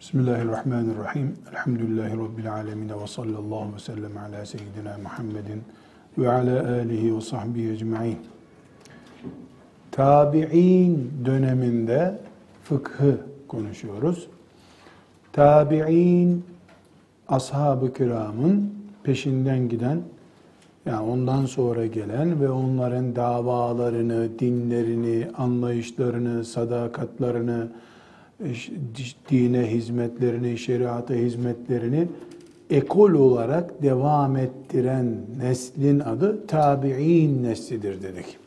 Bismillahirrahmanirrahim. Elhamdülillahi Rabbil alemin ve sallallahu ve sellem ala seyyidina Muhammedin ve ala alihi ve sahbihi ecma'in. Tabi'in döneminde fıkhı konuşuyoruz. Tabi'in ashab-ı kiramın peşinden giden yani ondan sonra gelen ve onların davalarını, dinlerini, anlayışlarını, sadakatlarını, dine hizmetlerini, şeriata hizmetlerini ekol olarak devam ettiren neslin adı tabi'in neslidir dedik.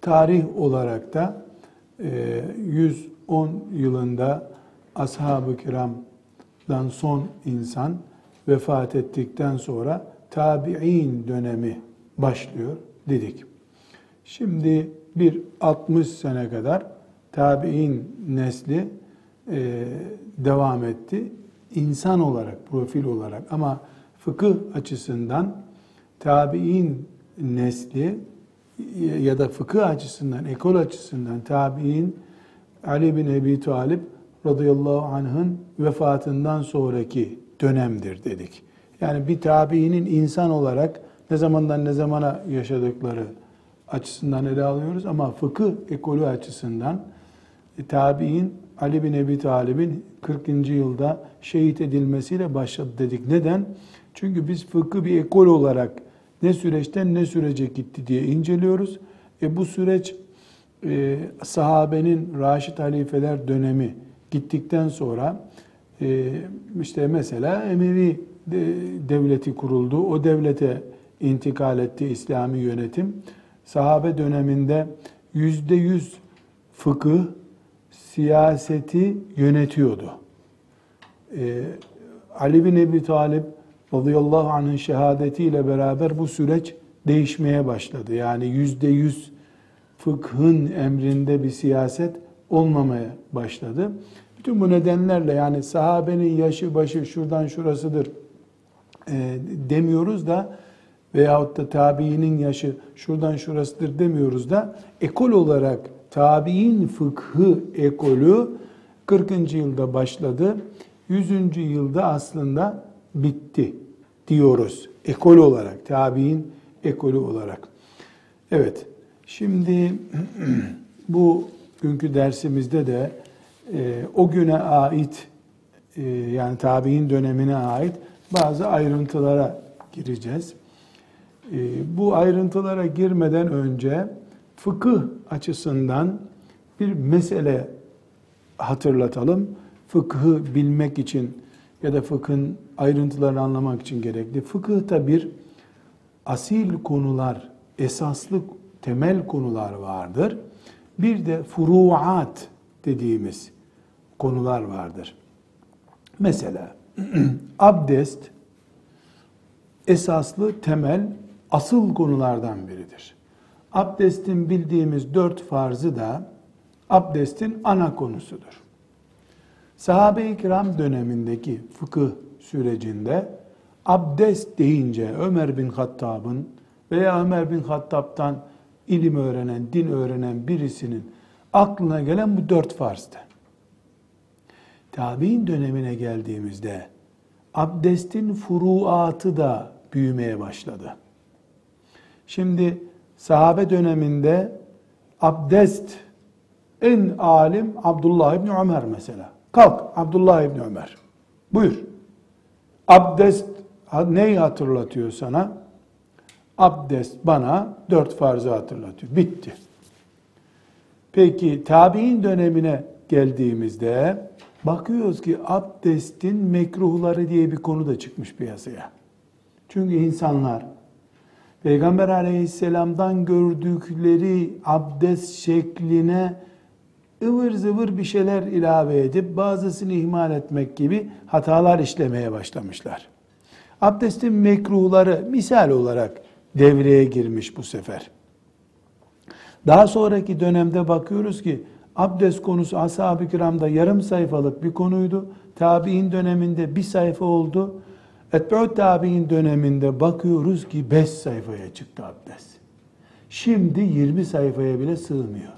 Tarih olarak da 110 e, yılında ashab-ı kiramdan son insan vefat ettikten sonra tabi'in dönemi başlıyor dedik. Şimdi bir 60 sene kadar tabi'in nesli e, devam etti. İnsan olarak, profil olarak ama fıkıh açısından tabi'in nesli ya da fıkıh açısından, ekol açısından tabi'in Ali bin Ebi Talib radıyallahu anh'ın vefatından sonraki dönemdir dedik. Yani bir tabiinin insan olarak ne zamandan ne zamana yaşadıkları açısından ele alıyoruz ama fıkıh ekolü açısından e, tabi'in Ali bin Ebi Talib'in 40. yılda şehit edilmesiyle başladı dedik. Neden? Çünkü biz fıkı bir ekol olarak ne süreçten ne sürece gitti diye inceliyoruz. E bu süreç e, sahabenin Raşid halifeler dönemi gittikten sonra e, işte mesela Emevi devleti kuruldu. O devlete intikal etti İslami yönetim. Sahabe döneminde yüzde yüz fıkıh, siyaseti yönetiyordu. Ee, Ali bin Ebi Talib radıyallahu anh'ın şehadetiyle beraber bu süreç değişmeye başladı. Yani yüzde yüz fıkhın emrinde bir siyaset olmamaya başladı. Bütün bu nedenlerle yani sahabenin yaşı başı şuradan şurasıdır e, demiyoruz da veyahut da tabiinin yaşı şuradan şurasıdır demiyoruz da ekol olarak tabi'in fıkhı ekolü 40. yılda başladı. 100. yılda aslında bitti diyoruz. Ekol olarak, tabi'in ekolü olarak. Evet, şimdi bu günkü dersimizde de e, o güne ait e, yani tabi'in dönemine ait bazı ayrıntılara gireceğiz. E, bu ayrıntılara girmeden önce fıkıh açısından bir mesele hatırlatalım. Fıkhı bilmek için ya da fıkhın ayrıntılarını anlamak için gerekli. Fıkıhta bir asil konular, esaslı temel konular vardır. Bir de furuat dediğimiz konular vardır. Mesela abdest esaslı temel asıl konulardan biridir. Abdestin bildiğimiz dört farzı da abdestin ana konusudur. Sahabe-i kiram dönemindeki fıkıh sürecinde abdest deyince Ömer bin Hattab'ın veya Ömer bin Hattab'tan ilim öğrenen, din öğrenen birisinin aklına gelen bu dört farzdı. Tabi'in dönemine geldiğimizde abdestin furuatı da büyümeye başladı. Şimdi sahabe döneminde abdest en alim Abdullah İbni Ömer mesela. Kalk Abdullah İbni Ömer. Buyur. Abdest neyi hatırlatıyor sana? Abdest bana dört farzı hatırlatıyor. Bitti. Peki tabi'in dönemine geldiğimizde bakıyoruz ki abdestin mekruhları diye bir konu da çıkmış piyasaya. Çünkü insanlar Peygamber aleyhisselamdan gördükleri abdest şekline ıvır zıvır bir şeyler ilave edip bazısını ihmal etmek gibi hatalar işlemeye başlamışlar. Abdestin mekruhları misal olarak devreye girmiş bu sefer. Daha sonraki dönemde bakıyoruz ki abdest konusu ashab-ı kiramda yarım sayfalık bir konuydu. Tabi'in döneminde bir sayfa oldu. Etbe'ut tabi'in döneminde bakıyoruz ki 5 sayfaya çıktı abdest. Şimdi 20 sayfaya bile sığmıyor.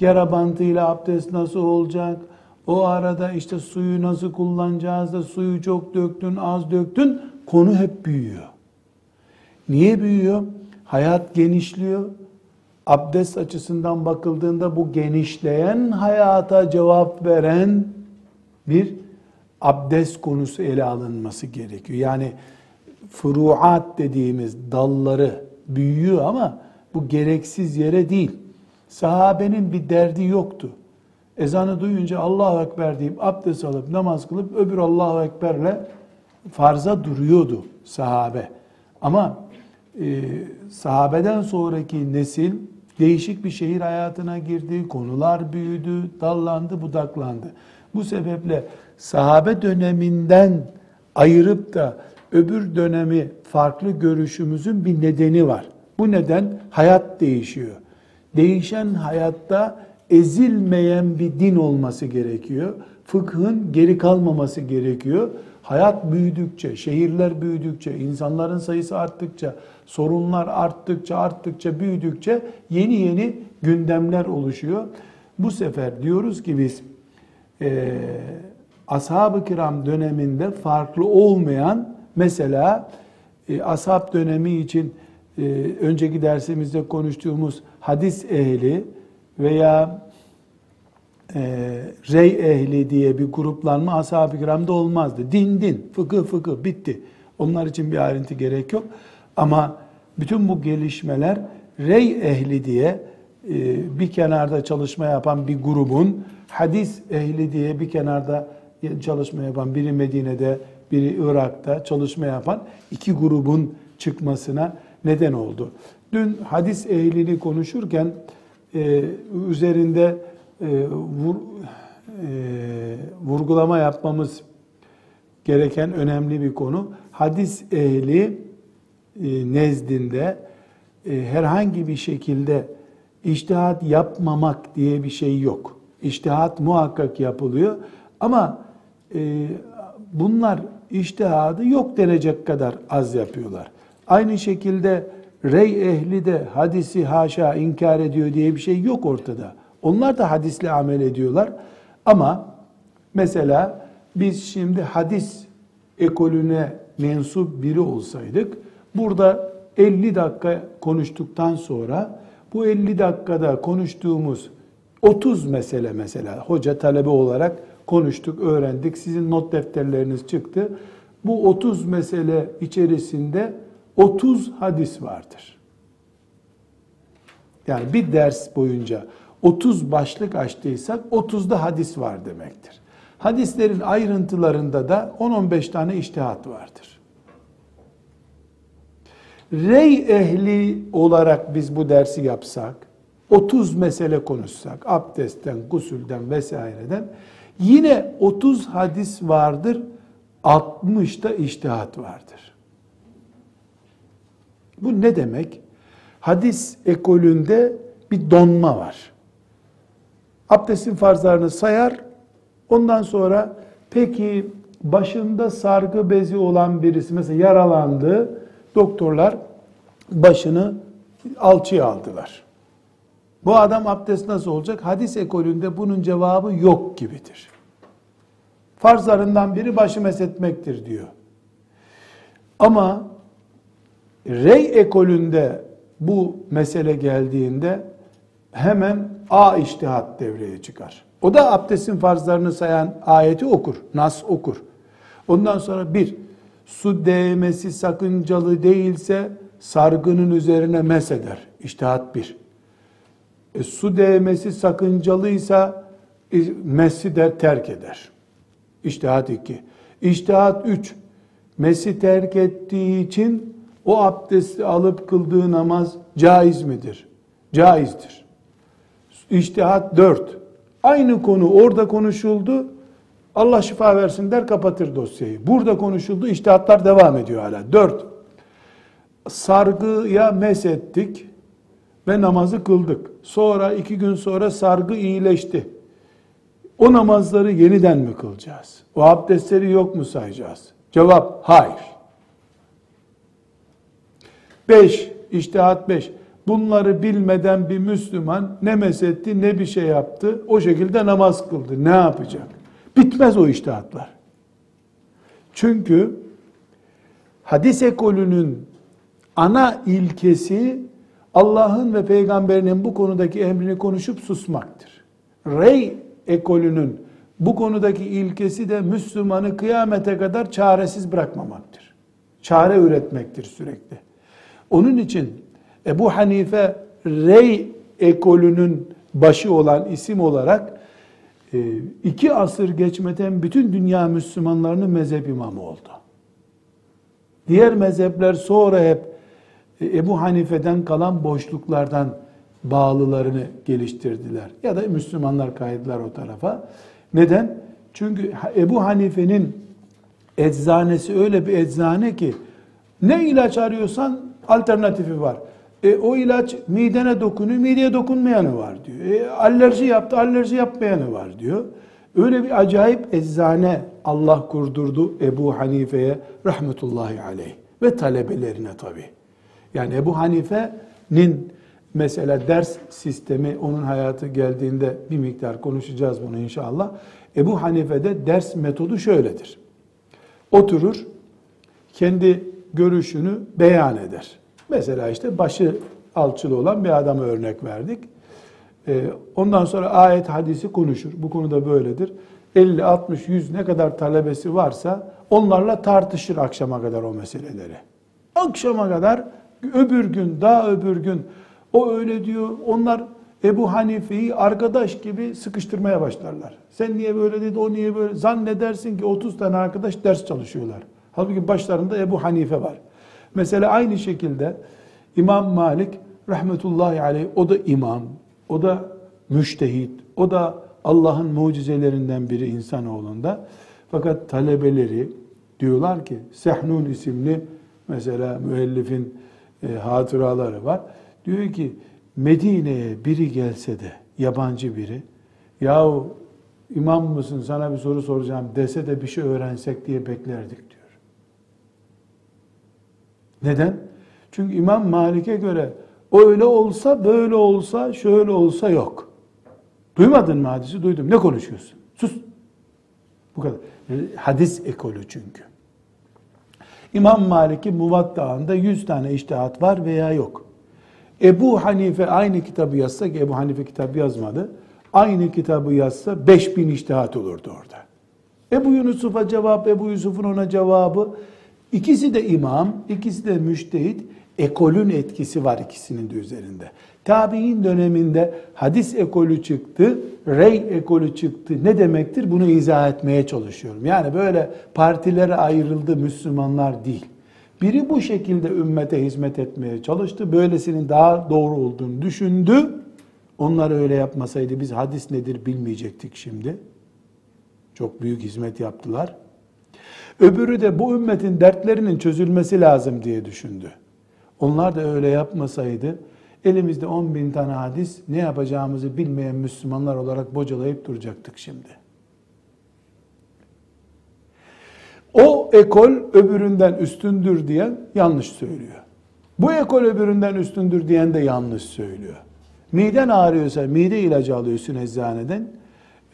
Yara bantıyla abdest nasıl olacak? O arada işte suyu nasıl kullanacağız da suyu çok döktün, az döktün. Konu hep büyüyor. Niye büyüyor? Hayat genişliyor. Abdest açısından bakıldığında bu genişleyen hayata cevap veren bir abdest konusu ele alınması gerekiyor. Yani furuat dediğimiz dalları büyüyor ama bu gereksiz yere değil. Sahabenin bir derdi yoktu. Ezanı duyunca Allahu Ekber deyip abdest alıp namaz kılıp öbür Allahu Ekber'le farza duruyordu sahabe. Ama e, sahabeden sonraki nesil değişik bir şehir hayatına girdi, konular büyüdü, dallandı, budaklandı. Bu sebeple sahabe döneminden ayırıp da öbür dönemi farklı görüşümüzün bir nedeni var. Bu neden hayat değişiyor. Değişen hayatta ezilmeyen bir din olması gerekiyor. Fıkhın geri kalmaması gerekiyor. Hayat büyüdükçe, şehirler büyüdükçe, insanların sayısı arttıkça, sorunlar arttıkça, arttıkça, büyüdükçe yeni yeni gündemler oluşuyor. Bu sefer diyoruz ki biz e, ashab-ı kiram döneminde farklı olmayan mesela e, ashab dönemi için e, önceki dersimizde konuştuğumuz hadis ehli veya e, rey ehli diye bir gruplanma ashab-ı kiramda olmazdı. Din din, fıkıh fıkıh bitti. Onlar için bir ayrıntı gerek yok. Ama bütün bu gelişmeler rey ehli diye e, bir kenarda çalışma yapan bir grubun hadis ehli diye bir kenarda çalışma yapan biri Medine'de biri Irak'ta çalışma yapan iki grubun çıkmasına neden oldu. Dün hadis ehlini konuşurken e, üzerinde e, vur, e, vurgulama yapmamız gereken önemli bir konu. Hadis ehli e, nezdinde e, herhangi bir şekilde iştihat yapmamak diye bir şey yok. İştihat muhakkak yapılıyor ama e, bunlar iştihadı yok denecek kadar az yapıyorlar. Aynı şekilde rey ehli de hadisi haşa inkar ediyor diye bir şey yok ortada. Onlar da hadisle amel ediyorlar. Ama mesela biz şimdi hadis ekolüne mensup biri olsaydık burada 50 dakika konuştuktan sonra bu 50 dakikada konuştuğumuz 30 mesele mesela hoca talebe olarak konuştuk, öğrendik. Sizin not defterleriniz çıktı. Bu 30 mesele içerisinde 30 hadis vardır. Yani bir ders boyunca 30 başlık açtıysak 30'da hadis var demektir. Hadislerin ayrıntılarında da 10-15 tane iştihat vardır. Rey ehli olarak biz bu dersi yapsak, 30 mesele konuşsak, abdestten, gusülden vesaireden yine 30 hadis vardır, 60 da iştihat vardır. Bu ne demek? Hadis ekolünde bir donma var. Abdestin farzlarını sayar, ondan sonra peki başında sargı bezi olan birisi mesela yaralandı, doktorlar başını alçıya aldılar. Bu adam abdest nasıl olacak? Hadis ekolünde bunun cevabı yok gibidir. Farzlarından biri başı mesetmektir diyor. Ama rey ekolünde bu mesele geldiğinde hemen A iştihat devreye çıkar. O da abdestin farzlarını sayan ayeti okur, nas okur. Ondan sonra bir, su değmesi sakıncalı değilse sargının üzerine meseder. İştihat bir. E, su değmesi sakıncalıysa e, mesi de terk eder. İştihat iki. İştihat üç. Mesi terk ettiği için o abdesti alıp kıldığı namaz caiz midir? Caizdir. İştihat dört. Aynı konu orada konuşuldu. Allah şifa versin der kapatır dosyayı. Burada konuşuldu. İştihatlar devam ediyor hala. Dört. Sargıya mes ettik ve namazı kıldık. Sonra iki gün sonra sargı iyileşti. O namazları yeniden mi kılacağız? O abdestleri yok mu sayacağız? Cevap hayır. Beş, iştihat beş. Bunları bilmeden bir Müslüman ne mesetti ne bir şey yaptı. O şekilde namaz kıldı. Ne yapacak? Bitmez o iştihatlar. Çünkü hadis ekolünün ana ilkesi Allah'ın ve peygamberinin bu konudaki emrini konuşup susmaktır. Rey ekolünün bu konudaki ilkesi de Müslümanı kıyamete kadar çaresiz bırakmamaktır. Çare üretmektir sürekli. Onun için Ebu Hanife Rey ekolünün başı olan isim olarak e, iki asır geçmeden bütün dünya Müslümanlarının mezhep imamı oldu. Diğer mezhepler sonra hep Ebu Hanife'den kalan boşluklardan bağlılarını geliştirdiler. Ya da Müslümanlar kaydılar o tarafa. Neden? Çünkü Ebu Hanife'nin eczanesi öyle bir eczane ki ne ilaç arıyorsan alternatifi var. E, o ilaç midene dokunuyor, mideye dokunmayanı var diyor. E, alerji yaptı, alerji yapmayanı var diyor. Öyle bir acayip eczane Allah kurdurdu Ebu Hanife'ye rahmetullahi aleyh ve talebelerine tabi. Yani Ebu Hanife'nin mesela ders sistemi onun hayatı geldiğinde bir miktar konuşacağız bunu inşallah. Ebu Hanife'de ders metodu şöyledir. Oturur, kendi görüşünü beyan eder. Mesela işte başı alçılı olan bir adama örnek verdik. Ee, ondan sonra ayet hadisi konuşur. Bu konuda böyledir. 50, 60, 100 ne kadar talebesi varsa onlarla tartışır akşama kadar o meseleleri. Akşama kadar öbür gün, daha öbür gün o öyle diyor. Onlar Ebu Hanife'yi arkadaş gibi sıkıştırmaya başlarlar. Sen niye böyle dedi, o niye böyle? Zannedersin ki 30 tane arkadaş ders çalışıyorlar. Halbuki başlarında Ebu Hanife var. Mesela aynı şekilde İmam Malik rahmetullahi aleyh o da imam, o da müştehit, o da Allah'ın mucizelerinden biri insanoğlunda. Fakat talebeleri diyorlar ki Sehnun isimli mesela müellifin e, hatıraları var. Diyor ki Medine'ye biri gelse de yabancı biri yahu imam mısın sana bir soru soracağım dese de bir şey öğrensek diye beklerdik diyor. Neden? Çünkü İmam Malik'e göre öyle olsa, böyle olsa, şöyle olsa yok. Duymadın mı hadisi? Duydum. Ne konuşuyorsun? Sus. Bu kadar. Hadis ekolü çünkü. İmam Malik'in Muvatta'ında 100 tane iştihat var veya yok. Ebu Hanife aynı kitabı yazsa ki Ebu Hanife kitabı yazmadı. Aynı kitabı yazsa 5000 iştihat olurdu orada. Ebu Yusuf'a cevap, Ebu Yusuf'un ona cevabı. İkisi de imam, ikisi de müştehit. Ekolün etkisi var ikisinin de üzerinde. Tabi'in döneminde hadis ekolü çıktı, rey ekolü çıktı. Ne demektir? Bunu izah etmeye çalışıyorum. Yani böyle partilere ayrıldı Müslümanlar değil. Biri bu şekilde ümmete hizmet etmeye çalıştı. Böylesinin daha doğru olduğunu düşündü. Onlar öyle yapmasaydı biz hadis nedir bilmeyecektik şimdi. Çok büyük hizmet yaptılar. Öbürü de bu ümmetin dertlerinin çözülmesi lazım diye düşündü. Onlar da öyle yapmasaydı elimizde 10 bin tane hadis ne yapacağımızı bilmeyen Müslümanlar olarak bocalayıp duracaktık şimdi. O ekol öbüründen üstündür diyen yanlış söylüyor. Bu ekol öbüründen üstündür diyen de yanlış söylüyor. Miden ağrıyorsa mide ilacı alıyorsun eczaneden.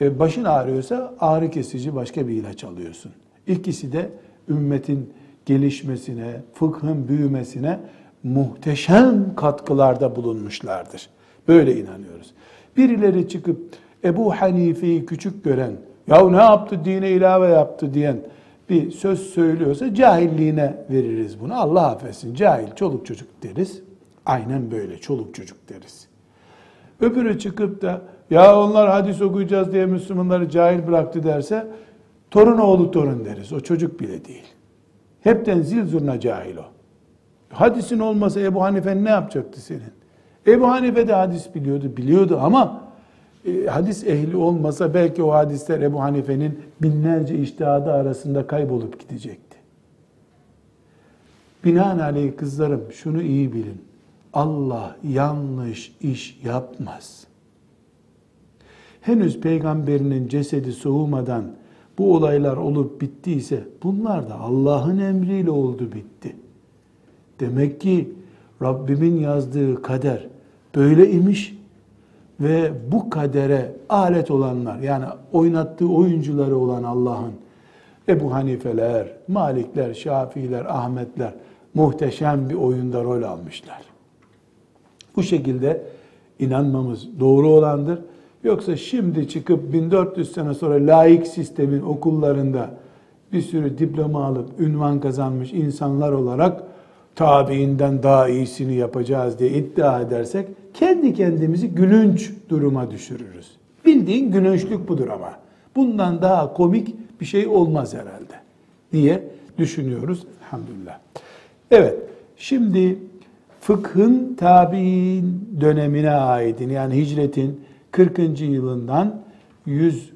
E, başın ağrıyorsa ağrı kesici başka bir ilaç alıyorsun. İkisi de ümmetin gelişmesine, fıkhın büyümesine muhteşem katkılarda bulunmuşlardır. Böyle inanıyoruz. Birileri çıkıp Ebu Hanife'yi küçük gören, ya ne yaptı dine ilave yaptı diyen bir söz söylüyorsa cahilliğine veririz bunu. Allah affetsin cahil çoluk çocuk deriz. Aynen böyle çoluk çocuk deriz. Öbürü çıkıp da ya onlar hadis okuyacağız diye Müslümanları cahil bıraktı derse torun oğlu torun deriz. O çocuk bile değil. Hepten zil zurna cahil o. Hadisin olmasa Ebu Hanife ne yapacaktı senin? Ebu Hanife de hadis biliyordu, biliyordu ama e, hadis ehli olmasa belki o hadisler Ebu Hanife'nin binlerce iştihadı arasında kaybolup gidecekti. Binaenaleyh kızlarım şunu iyi bilin. Allah yanlış iş yapmaz. Henüz peygamberinin cesedi soğumadan bu olaylar olup bittiyse bunlar da Allah'ın emriyle oldu bitti. Demek ki Rabbimin yazdığı kader böyle imiş ve bu kadere alet olanlar yani oynattığı oyuncuları olan Allah'ın Ebu Hanifeler, Malikler, Şafiiler, Ahmetler muhteşem bir oyunda rol almışlar. Bu şekilde inanmamız doğru olandır. Yoksa şimdi çıkıp 1400 sene sonra laik sistemin okullarında bir sürü diploma alıp ünvan kazanmış insanlar olarak tabiinden daha iyisini yapacağız diye iddia edersek kendi kendimizi gülünç duruma düşürürüz. Bildiğin gülünçlük budur ama. Bundan daha komik bir şey olmaz herhalde diye düşünüyoruz elhamdülillah. Evet, şimdi fıkhın tabi'in dönemine aitin yani hicretin 40. yılından 100.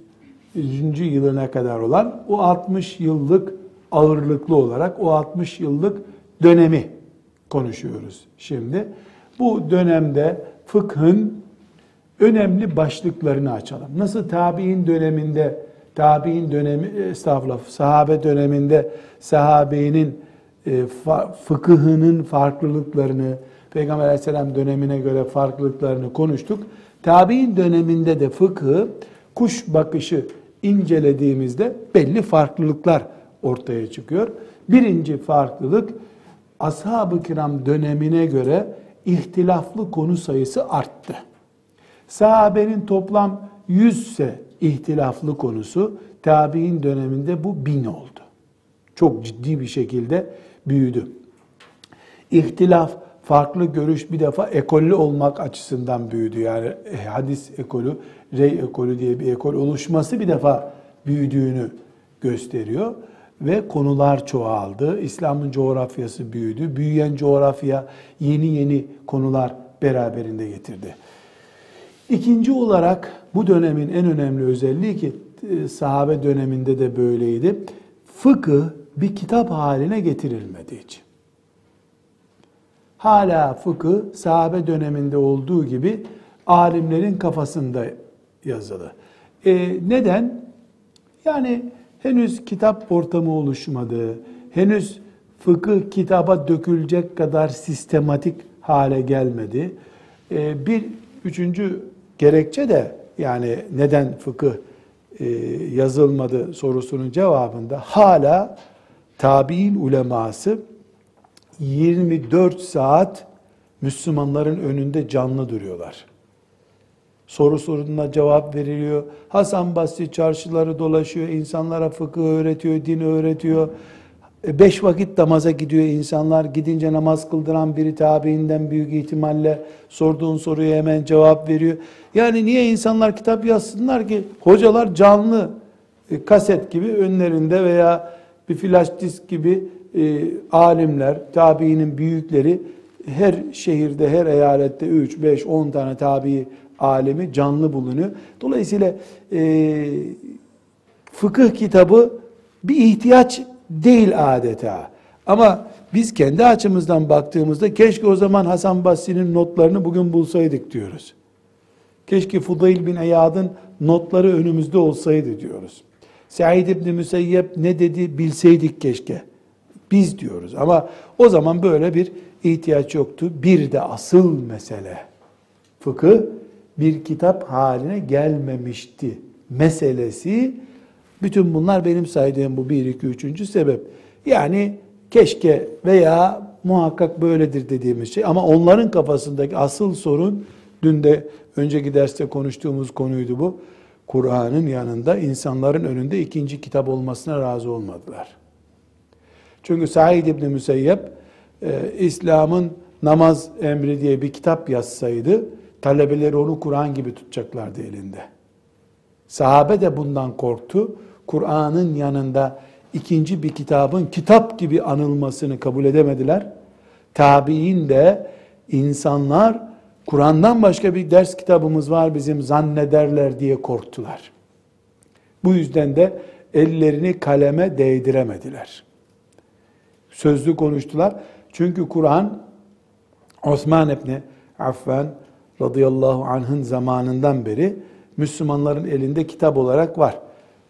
yılına kadar olan o 60 yıllık ağırlıklı olarak o 60 yıllık dönemi konuşuyoruz şimdi. Bu dönemde fıkhın önemli başlıklarını açalım. Nasıl tabi'in döneminde tabi'in dönemi estağfurullah sahabe döneminde sahabenin e, fıkıhının farklılıklarını Peygamber aleyhisselam dönemine göre farklılıklarını konuştuk. Tabi'in döneminde de fıkıhı kuş bakışı incelediğimizde belli farklılıklar ortaya çıkıyor. Birinci farklılık ashab-ı kiram dönemine göre ihtilaflı konu sayısı arttı. Sahabenin toplam 100 ise ihtilaflı konusu tabi'in döneminde bu bin oldu. Çok ciddi bir şekilde büyüdü. İhtilaf, farklı görüş bir defa ekollü olmak açısından büyüdü. Yani e, hadis ekolü, rey ekolü diye bir ekol oluşması bir defa büyüdüğünü gösteriyor ve konular çoğaldı. İslam'ın coğrafyası büyüdü. Büyüyen coğrafya yeni yeni konular beraberinde getirdi. İkinci olarak bu dönemin en önemli özelliği ki e, sahabe döneminde de böyleydi. Fıkıh bir kitap haline getirilmediği için. Hala fıkıh sahabe döneminde olduğu gibi alimlerin kafasında yazılı. E, neden? Yani henüz kitap ortamı oluşmadı. Henüz fıkıh kitaba dökülecek kadar sistematik hale gelmedi. E, bir üçüncü gerekçe de yani neden fıkıh e, yazılmadı sorusunun cevabında hala tabi'in uleması 24 saat Müslümanların önünde canlı duruyorlar. Soru sorduğunda cevap veriliyor. Hasan Basri çarşıları dolaşıyor, insanlara fıkıh öğretiyor, din öğretiyor. E, beş vakit namaza gidiyor insanlar. Gidince namaz kıldıran biri tabiinden büyük ihtimalle sorduğun soruya hemen cevap veriyor. Yani niye insanlar kitap yazsınlar ki? Hocalar canlı e, kaset gibi önlerinde veya bir flash disk gibi e, alimler, tabiinin büyükleri her şehirde, her eyalette 3, 5, 10 tane tabi alemi canlı bulunuyor. Dolayısıyla e, fıkıh kitabı bir ihtiyaç değil adeta. Ama biz kendi açımızdan baktığımızda keşke o zaman Hasan Basri'nin notlarını bugün bulsaydık diyoruz. Keşke Fudayl bin Eyad'ın notları önümüzde olsaydı diyoruz. Said İbni Müseyyep ne dedi bilseydik keşke. Biz diyoruz ama o zaman böyle bir ihtiyaç yoktu. Bir de asıl mesele fıkıh bir kitap haline gelmemişti meselesi. Bütün bunlar benim saydığım bu bir, iki, üçüncü sebep. Yani keşke veya muhakkak böyledir dediğimiz şey. Ama onların kafasındaki asıl sorun, dün de önceki derste konuştuğumuz konuydu bu. Kur'an'ın yanında insanların önünde ikinci kitap olmasına razı olmadılar. Çünkü Said İbni Müseyyep, e, İslam'ın namaz emri diye bir kitap yazsaydı, talebeleri onu Kur'an gibi tutacaklardı elinde. Sahabe de bundan korktu. Kur'an'ın yanında ikinci bir kitabın kitap gibi anılmasını kabul edemediler. Tabi'in de insanlar Kur'an'dan başka bir ders kitabımız var bizim zannederler diye korktular. Bu yüzden de ellerini kaleme değdiremediler. Sözlü konuştular. Çünkü Kur'an Osman İbni Affan radıyallahu anh'ın zamanından beri Müslümanların elinde kitap olarak var.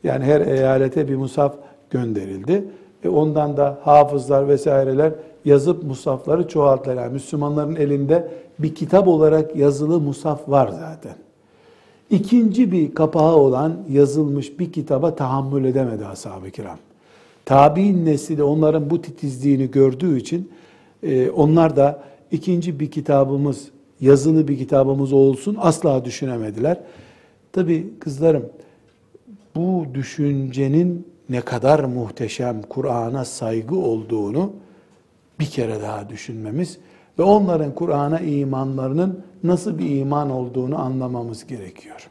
Yani her eyalete bir musaf gönderildi. E ondan da hafızlar vesaireler yazıp musafları çoğalttılar. Yani Müslümanların elinde bir kitap olarak yazılı musaf var zaten. İkinci bir kapağı olan yazılmış bir kitaba tahammül edemedi ashab-ı kiram. Tabi'in nesli de onların bu titizliğini gördüğü için e, onlar da ikinci bir kitabımız, yazılı bir kitabımız olsun asla düşünemediler. Tabi kızlarım bu düşüncenin ne kadar muhteşem Kur'an'a saygı olduğunu bir kere daha düşünmemiz ve onların Kur'an'a imanlarının nasıl bir iman olduğunu anlamamız gerekiyor.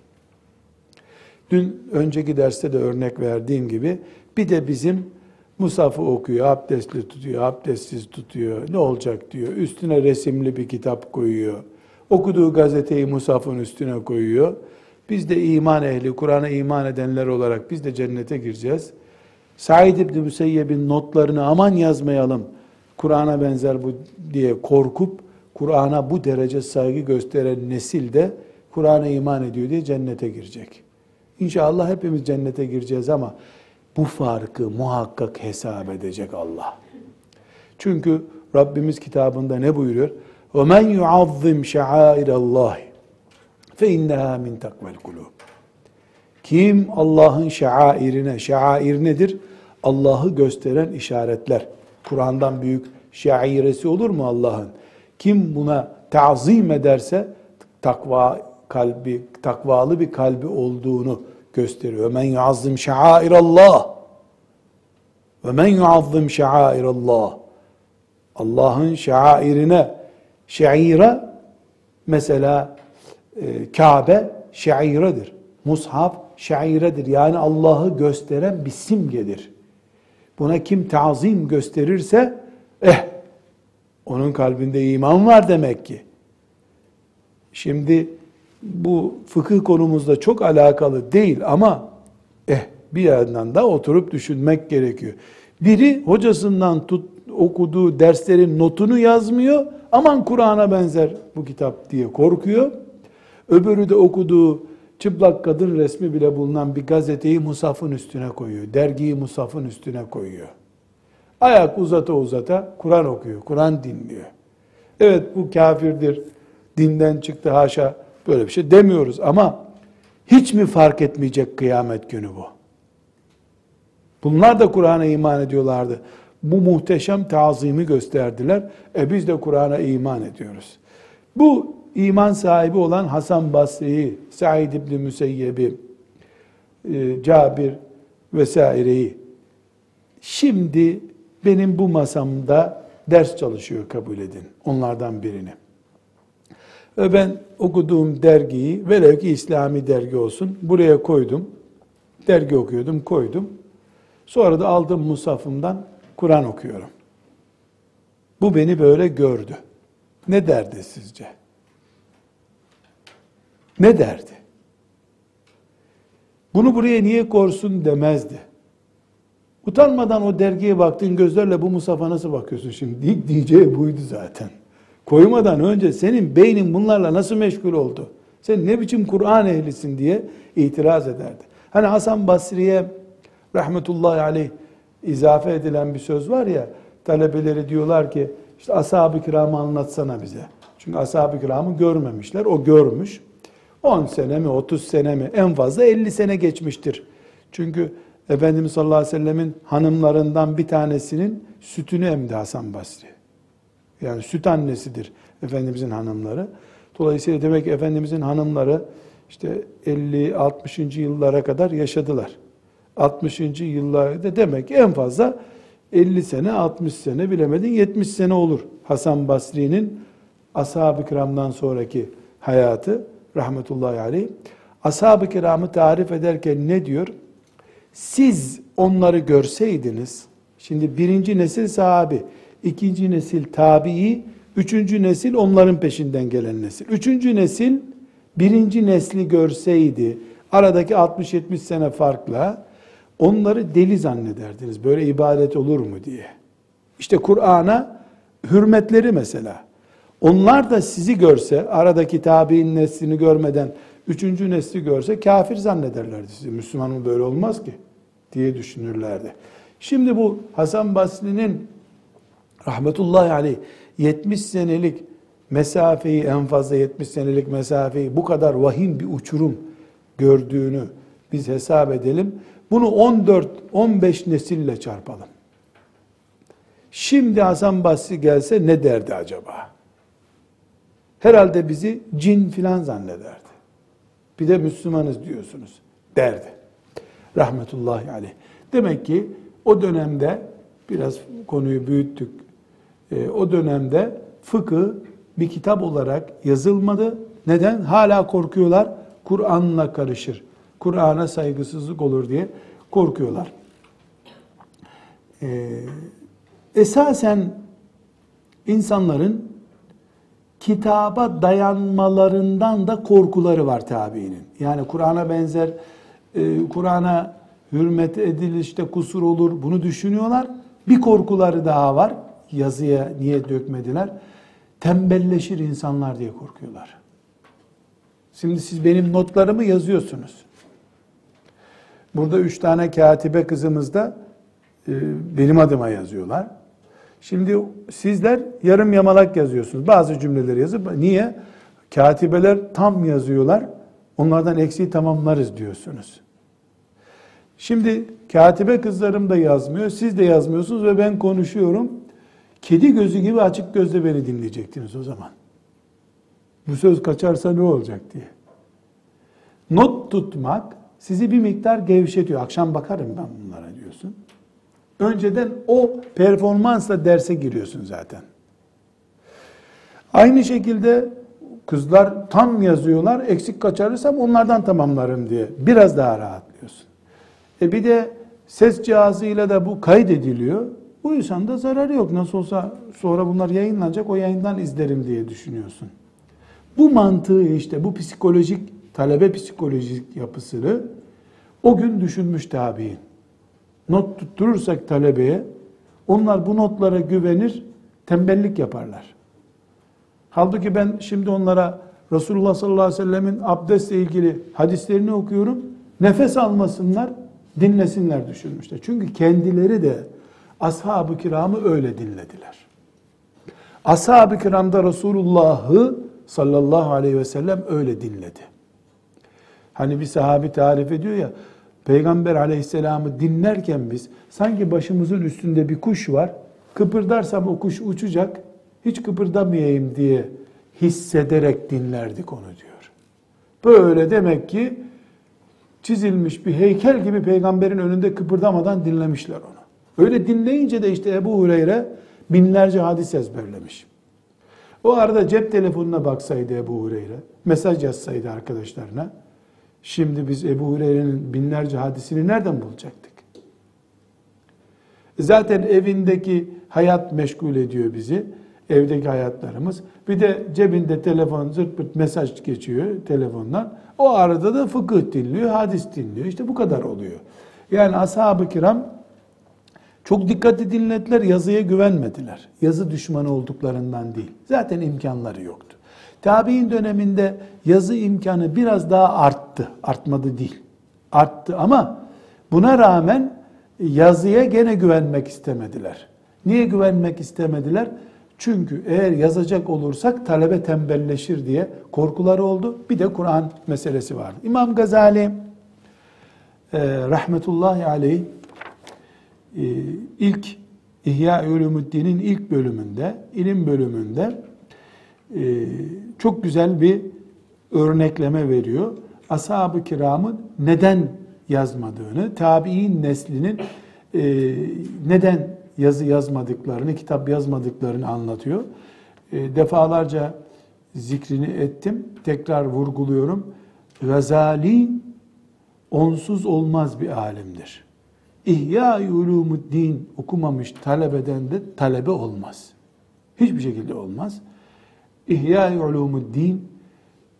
Dün önceki derste de örnek verdiğim gibi bir de bizim Musaf'ı okuyor, abdestli tutuyor, abdestsiz tutuyor. Ne olacak diyor. Üstüne resimli bir kitap koyuyor. Okuduğu gazeteyi Musaf'ın üstüne koyuyor. Biz de iman ehli, Kur'an'a iman edenler olarak biz de cennete gireceğiz. Said İbni Müseyyeb'in notlarını aman yazmayalım, Kur'an'a benzer bu diye korkup, Kur'an'a bu derece saygı gösteren nesil de Kur'an'a iman ediyor diye cennete girecek. İnşallah hepimiz cennete gireceğiz ama bu farkı muhakkak hesap edecek Allah. Çünkü Rabbimiz kitabında ne buyuruyor? وَمَنْ يُعَظِّمْ شَعَائِرَ اللّٰهِ فَاِنَّهَا مِنْ تَقْوَ الْقُلُوبِ Kim Allah'ın şairine, şair nedir? Allah'ı gösteren işaretler. Kur'an'dan büyük şairesi olur mu Allah'ın? Kim buna tazim ederse takva kalbi, takvalı bir kalbi olduğunu gösteriyor. Men yuazzim şairallah. Ve men yuazzim şairallah. Allah'ın şairine, şaira mesela e, Kabe şairedir. Mushaf şairedir. Yani Allah'ı gösteren bir simgedir. Buna kim tazim gösterirse eh onun kalbinde iman var demek ki. Şimdi bu fıkıh konumuzda çok alakalı değil ama eh bir yandan da oturup düşünmek gerekiyor. Biri hocasından tut, okuduğu derslerin notunu yazmıyor. Aman Kur'an'a benzer bu kitap diye korkuyor. Öbürü de okuduğu çıplak kadın resmi bile bulunan bir gazeteyi musafın üstüne koyuyor. Dergiyi musafın üstüne koyuyor. Ayak uzata uzata Kur'an okuyor, Kur'an dinliyor. Evet bu kafirdir, dinden çıktı haşa böyle bir şey demiyoruz ama hiç mi fark etmeyecek kıyamet günü bu? Bunlar da Kur'an'a iman ediyorlardı. Bu muhteşem tazimi gösterdiler. E biz de Kur'an'a iman ediyoruz. Bu iman sahibi olan Hasan Basri'yi, Said İbni Müseyyeb'i, e, Cabir vesaireyi şimdi benim bu masamda ders çalışıyor kabul edin. Onlardan birini. Ve ben okuduğum dergiyi, velev ki İslami dergi olsun, buraya koydum. Dergi okuyordum, koydum. Sonra da aldım musafımdan Kur'an okuyorum. Bu beni böyle gördü. Ne derdi sizce? Ne derdi? Bunu buraya niye korsun demezdi. Utanmadan o dergiye baktığın gözlerle bu Musaf'a nasıl bakıyorsun şimdi? Diyeceği buydu zaten. Koymadan önce senin beynin bunlarla nasıl meşgul oldu? Sen ne biçim Kur'an ehlisin diye itiraz ederdi. Hani Hasan Basri'ye rahmetullahi aleyh izafe edilen bir söz var ya, talebeleri diyorlar ki, işte ashab-ı kiramı anlatsana bize. Çünkü ashab-ı kiramı görmemişler, o görmüş. 10 sene mi, 30 sene mi, en fazla 50 sene geçmiştir. Çünkü Efendimiz sallallahu aleyhi ve sellemin hanımlarından bir tanesinin sütünü emdi Hasan Basri. Yani süt annesidir Efendimizin hanımları. Dolayısıyla demek ki Efendimizin hanımları işte 50-60. yıllara kadar yaşadılar. 60. yıllarda demek ki en fazla 50 sene, 60 sene bilemedin 70 sene olur. Hasan Basri'nin ashab-ı kiramdan sonraki hayatı rahmetullahi aleyh. Ashab-ı kiramı tarif ederken ne diyor? Siz onları görseydiniz, şimdi birinci nesil sahabi, ikinci nesil tabii, üçüncü nesil onların peşinden gelen nesil. Üçüncü nesil birinci nesli görseydi, aradaki 60-70 sene farkla, onları deli zannederdiniz. Böyle ibadet olur mu diye. İşte Kur'an'a hürmetleri mesela. Onlar da sizi görse, aradaki tabi'in neslini görmeden üçüncü nesli görse kafir zannederlerdi sizi. Müslümanın böyle olmaz ki diye düşünürlerdi. Şimdi bu Hasan Basri'nin rahmetullahi aleyh 70 senelik mesafeyi en fazla 70 senelik mesafeyi bu kadar vahim bir uçurum gördüğünü biz hesap edelim. Bunu 14-15 nesille çarpalım. Şimdi Hasan Basri gelse ne derdi acaba? Herhalde bizi cin filan zannederdi. Bir de Müslümanız diyorsunuz derdi. Rahmetullahi aleyh. Demek ki o dönemde biraz konuyu büyüttük. E, o dönemde fıkıh bir kitap olarak yazılmadı. Neden? Hala korkuyorlar. Kur'an'la karışır. Kur'an'a saygısızlık olur diye korkuyorlar. Ee, esasen insanların kitaba dayanmalarından da korkuları var tabiinin. Yani Kur'an'a benzer, e, Kur'an'a hürmet edilişte kusur olur bunu düşünüyorlar. Bir korkuları daha var. Yazıya niye dökmediler? Tembelleşir insanlar diye korkuyorlar. Şimdi siz benim notlarımı yazıyorsunuz. Burada üç tane katibe kızımız da e, benim adıma yazıyorlar. Şimdi sizler yarım yamalak yazıyorsunuz. Bazı cümleleri yazıp niye? Katibeler tam yazıyorlar. Onlardan eksiği tamamlarız diyorsunuz. Şimdi katibe kızlarım da yazmıyor, siz de yazmıyorsunuz ve ben konuşuyorum. Kedi gözü gibi açık gözle beni dinleyecektiniz o zaman. Bu söz kaçarsa ne olacak diye. Not tutmak sizi bir miktar gevşetiyor. Akşam bakarım ben bunlara diyorsun. Önceden o performansla derse giriyorsun zaten. Aynı şekilde kızlar tam yazıyorlar, eksik kaçarırsam onlardan tamamlarım diye biraz daha rahatlıyorsun. E bir de ses cihazıyla da bu kaydediliyor. Bu insanda zararı yok. Nasıl olsa sonra bunlar yayınlanacak, o yayından izlerim diye düşünüyorsun. Bu mantığı işte, bu psikolojik, talebe psikolojik yapısını o gün düşünmüş tabi'in. Not tutturursak talebeye, onlar bu notlara güvenir, tembellik yaparlar. Halbuki ben şimdi onlara Resulullah sallallahu aleyhi ve sellemin abdestle ilgili hadislerini okuyorum. Nefes almasınlar, dinlesinler düşünmüşler. Çünkü kendileri de ashab-ı kiramı öyle dinlediler. Ashab-ı kiramda Resulullah'ı sallallahu aleyhi ve sellem öyle dinledi. Hani bir sahabi tarif ediyor ya, Peygamber aleyhisselamı dinlerken biz sanki başımızın üstünde bir kuş var. Kıpırdarsam o kuş uçacak. Hiç kıpırdamayayım diye hissederek dinlerdik onu diyor. Böyle demek ki çizilmiş bir heykel gibi peygamberin önünde kıpırdamadan dinlemişler onu. Öyle dinleyince de işte Ebu Hureyre binlerce hadis ezberlemiş. O arada cep telefonuna baksaydı Ebu Hureyre, mesaj yazsaydı arkadaşlarına, Şimdi biz Ebu Hureyre'nin binlerce hadisini nereden bulacaktık? Zaten evindeki hayat meşgul ediyor bizi. Evdeki hayatlarımız. Bir de cebinde telefon zırt pırt mesaj geçiyor telefondan. O arada da fıkıh dinliyor, hadis dinliyor. İşte bu kadar oluyor. Yani ashab-ı kiram çok dikkatli dinlediler, yazıya güvenmediler. Yazı düşmanı olduklarından değil. Zaten imkanları yoktu. Tabi'in döneminde yazı imkanı biraz daha arttı. Artmadı değil. Arttı ama buna rağmen yazıya gene güvenmek istemediler. Niye güvenmek istemediler? Çünkü eğer yazacak olursak talebe tembelleşir diye korkuları oldu. Bir de Kur'an meselesi vardı. İmam Gazali e, rahmetullahi aleyh e, ilk İhya Ulumuddin'in ilk bölümünde, ilim bölümünde çok güzel bir örnekleme veriyor. Ashab-ı kiramın neden yazmadığını, tabi'in neslinin e, neden yazı yazmadıklarını, kitap yazmadıklarını anlatıyor. E, defalarca zikrini ettim. Tekrar vurguluyorum. Gazali onsuz olmaz bir alimdir. İhya ulumuddin okumamış talebeden de talebe olmaz. Hiçbir şekilde olmaz. İhya-i Ulumuddin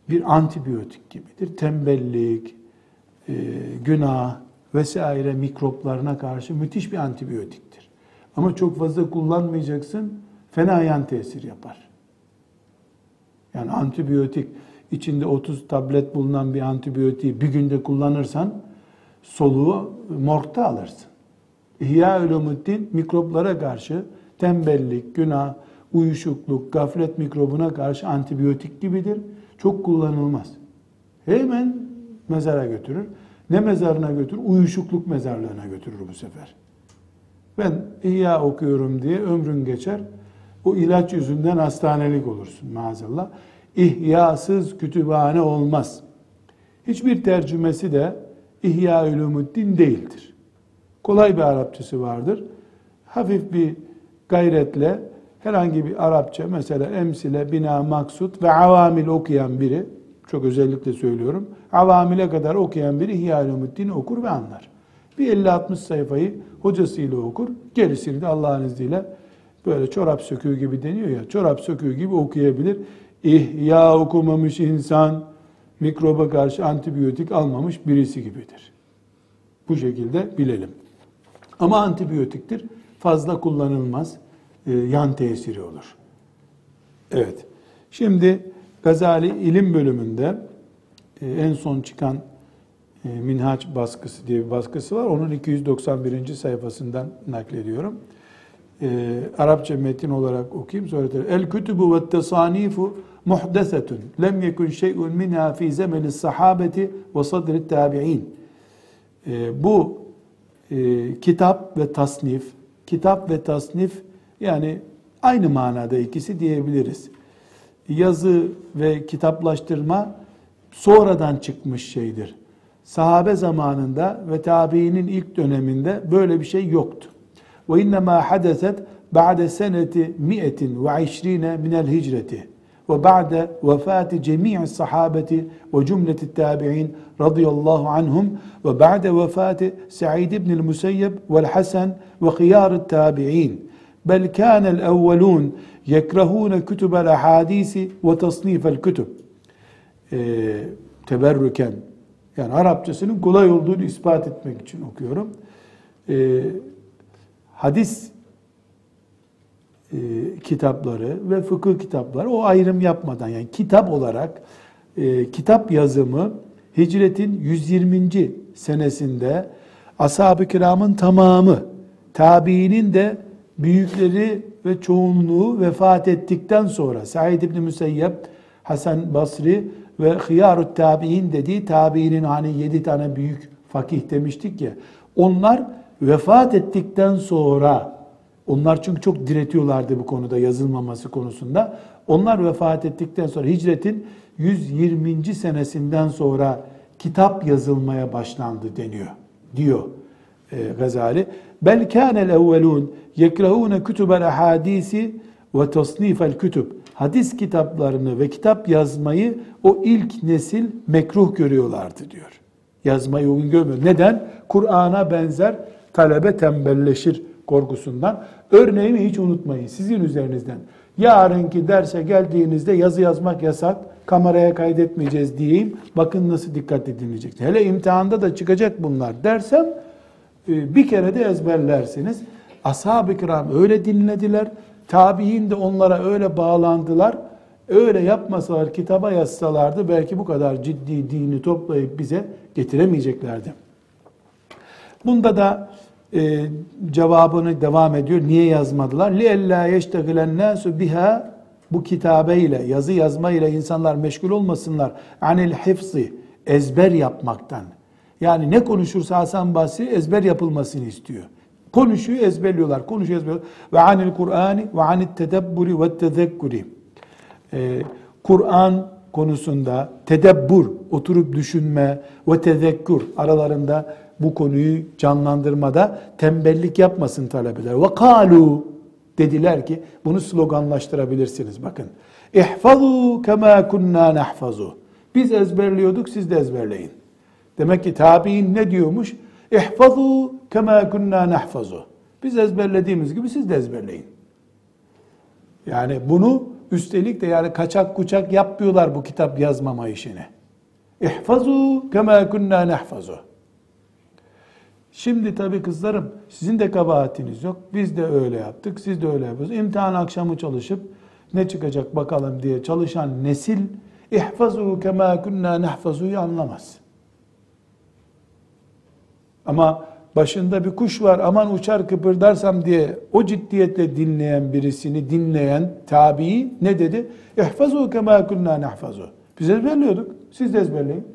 bir antibiyotik gibidir. Tembellik, e, günah vesaire mikroplarına karşı müthiş bir antibiyotiktir. Ama çok fazla kullanmayacaksın, fena yan tesir yapar. Yani antibiyotik içinde 30 tablet bulunan bir antibiyotiği bir günde kullanırsan soluğu morgda alırsın. İhya Ulumuddin mikroplara karşı tembellik, günah, uyuşukluk, gaflet mikrobuna karşı antibiyotik gibidir. Çok kullanılmaz. Hemen mezara götürür. Ne mezarına götürür? Uyuşukluk mezarlığına götürür bu sefer. Ben İhya okuyorum diye ömrün geçer. O ilaç yüzünden hastanelik olursun maazallah. İhyasız kütüphane olmaz. Hiçbir tercümesi de İhya Ulumuddin değildir. Kolay bir Arapçası vardır. Hafif bir gayretle herhangi bir Arapça mesela emsile, bina, maksut ve avamil okuyan biri çok özellikle söylüyorum. Avamile kadar okuyan biri İhya Ulumuddin okur ve anlar. Bir 50-60 sayfayı hocasıyla okur. Gerisini de Allah'ın izniyle böyle çorap söküğü gibi deniyor ya. Çorap söküğü gibi okuyabilir. İhya okumamış insan mikroba karşı antibiyotik almamış birisi gibidir. Bu şekilde bilelim. Ama antibiyotiktir. Fazla kullanılmaz. E, yan tesiri olur. Evet. Şimdi Gazali ilim bölümünde e, en son çıkan e, Minhaç baskısı diye bir baskısı var. Onun 291. sayfasından naklediyorum. Arapça metin olarak okuyayım sonra El kütübü ve tesanifu muhdesetun lem yekun şey'un minha fi zemeni sahabeti ve sadri tabi'in. Bu kitap ve tasnif, kitap ve tasnif yani aynı manada ikisi diyebiliriz. Yazı ve kitaplaştırma sonradan çıkmış şeydir. Sahabe zamanında ve tabiinin ilk döneminde böyle bir şey yoktu. Ve innema hadeset ba'de seneti mi'etin ve işrine minel hicreti ve ba'de vefati cemi'i sahabeti ve cümleti tabi'in radıyallahu anhum ve ba'de vefati Sa'id ibn el-Musayyeb vel Hasan ve khiyar tabi'in kânel evvelûn yekrahûne kütübel ahadisi ve tasnifel kütüb ee, teberrüken yani Arapçasının kolay olduğunu ispat etmek için okuyorum. Ee, hadis e, kitapları ve fıkıh kitapları o ayrım yapmadan yani kitap olarak e, kitap yazımı hicretin 120. senesinde ashab-ı kiramın tamamı tabiinin de büyükleri ve çoğunluğu vefat ettikten sonra Said İbni Müseyyep, Hasan Basri ve hıyarut tabi'in dediği tabiinin hani yedi tane büyük fakih demiştik ya onlar vefat ettikten sonra onlar çünkü çok diretiyorlardı bu konuda yazılmaması konusunda. Onlar vefat ettikten sonra hicretin 120. senesinden sonra kitap yazılmaya başlandı deniyor. Diyor e, Gazali. Bel kânel evvelûn yekrahûne kütübel ahadisi ve tasnifel kütüb. Hadis kitaplarını ve kitap yazmayı o ilk nesil mekruh görüyorlardı diyor. Yazmayı uygun görmüyor. Neden? Kur'an'a benzer talebe tembelleşir korkusundan. Örneğimi hiç unutmayın sizin üzerinizden. Yarınki derse geldiğinizde yazı yazmak yasak, kameraya kaydetmeyeceğiz diyeyim. Bakın nasıl dikkatli dinleyeceksiniz. Hele imtihanda da çıkacak bunlar dersem bir kere de ezberlersiniz. Ashab-ı kiram öyle dinlediler. Tabi'in de onlara öyle bağlandılar. Öyle yapmasalar, kitaba yazsalardı belki bu kadar ciddi dini toplayıp bize getiremeyeceklerdi. Bunda da e, cevabını devam ediyor. Niye yazmadılar? لِيَلَّا يَشْتَغِلَ النَّاسُ biha Bu kitabeyle, yazı yazmayla insanlar meşgul olmasınlar. Anil hifzi, ezber yapmaktan. yani ne konuşursa Hasan Basri ezber yapılmasını istiyor. Konuşuyor, ezberliyorlar. Konuşuyor, ezberliyorlar. Ve anil Kur'ani ve anil tedebburi ve tezekkuri. Ee, Kur'an konusunda tedebbur, oturup düşünme ve tezekkur aralarında bu konuyu canlandırmada tembellik yapmasın talebeler. Ve kalu dediler ki bunu sloganlaştırabilirsiniz bakın. İhfazu kema kunna nahfazu. Biz ezberliyorduk siz de ezberleyin. Demek ki tabi'in ne diyormuş? İhfazu kema kunna nahfazu. Biz ezberlediğimiz gibi siz de ezberleyin. Yani bunu üstelik de yani kaçak kuçak yapmıyorlar bu kitap yazmama işini. İhfazu kema kunna nahfazu. Şimdi tabii kızlarım sizin de kabahatiniz yok. Biz de öyle yaptık, siz de öyle yapıyorsunuz. İmtihan akşamı çalışıp ne çıkacak bakalım diye çalışan nesil ihfazu kema kunna nahfazu'yu anlamaz. Ama başında bir kuş var aman uçar kıpırdarsam diye o ciddiyetle dinleyen birisini dinleyen tabii ne dedi? İhfazu kema kunna nehfazu. Biz ezberliyorduk. Siz de ezberleyin.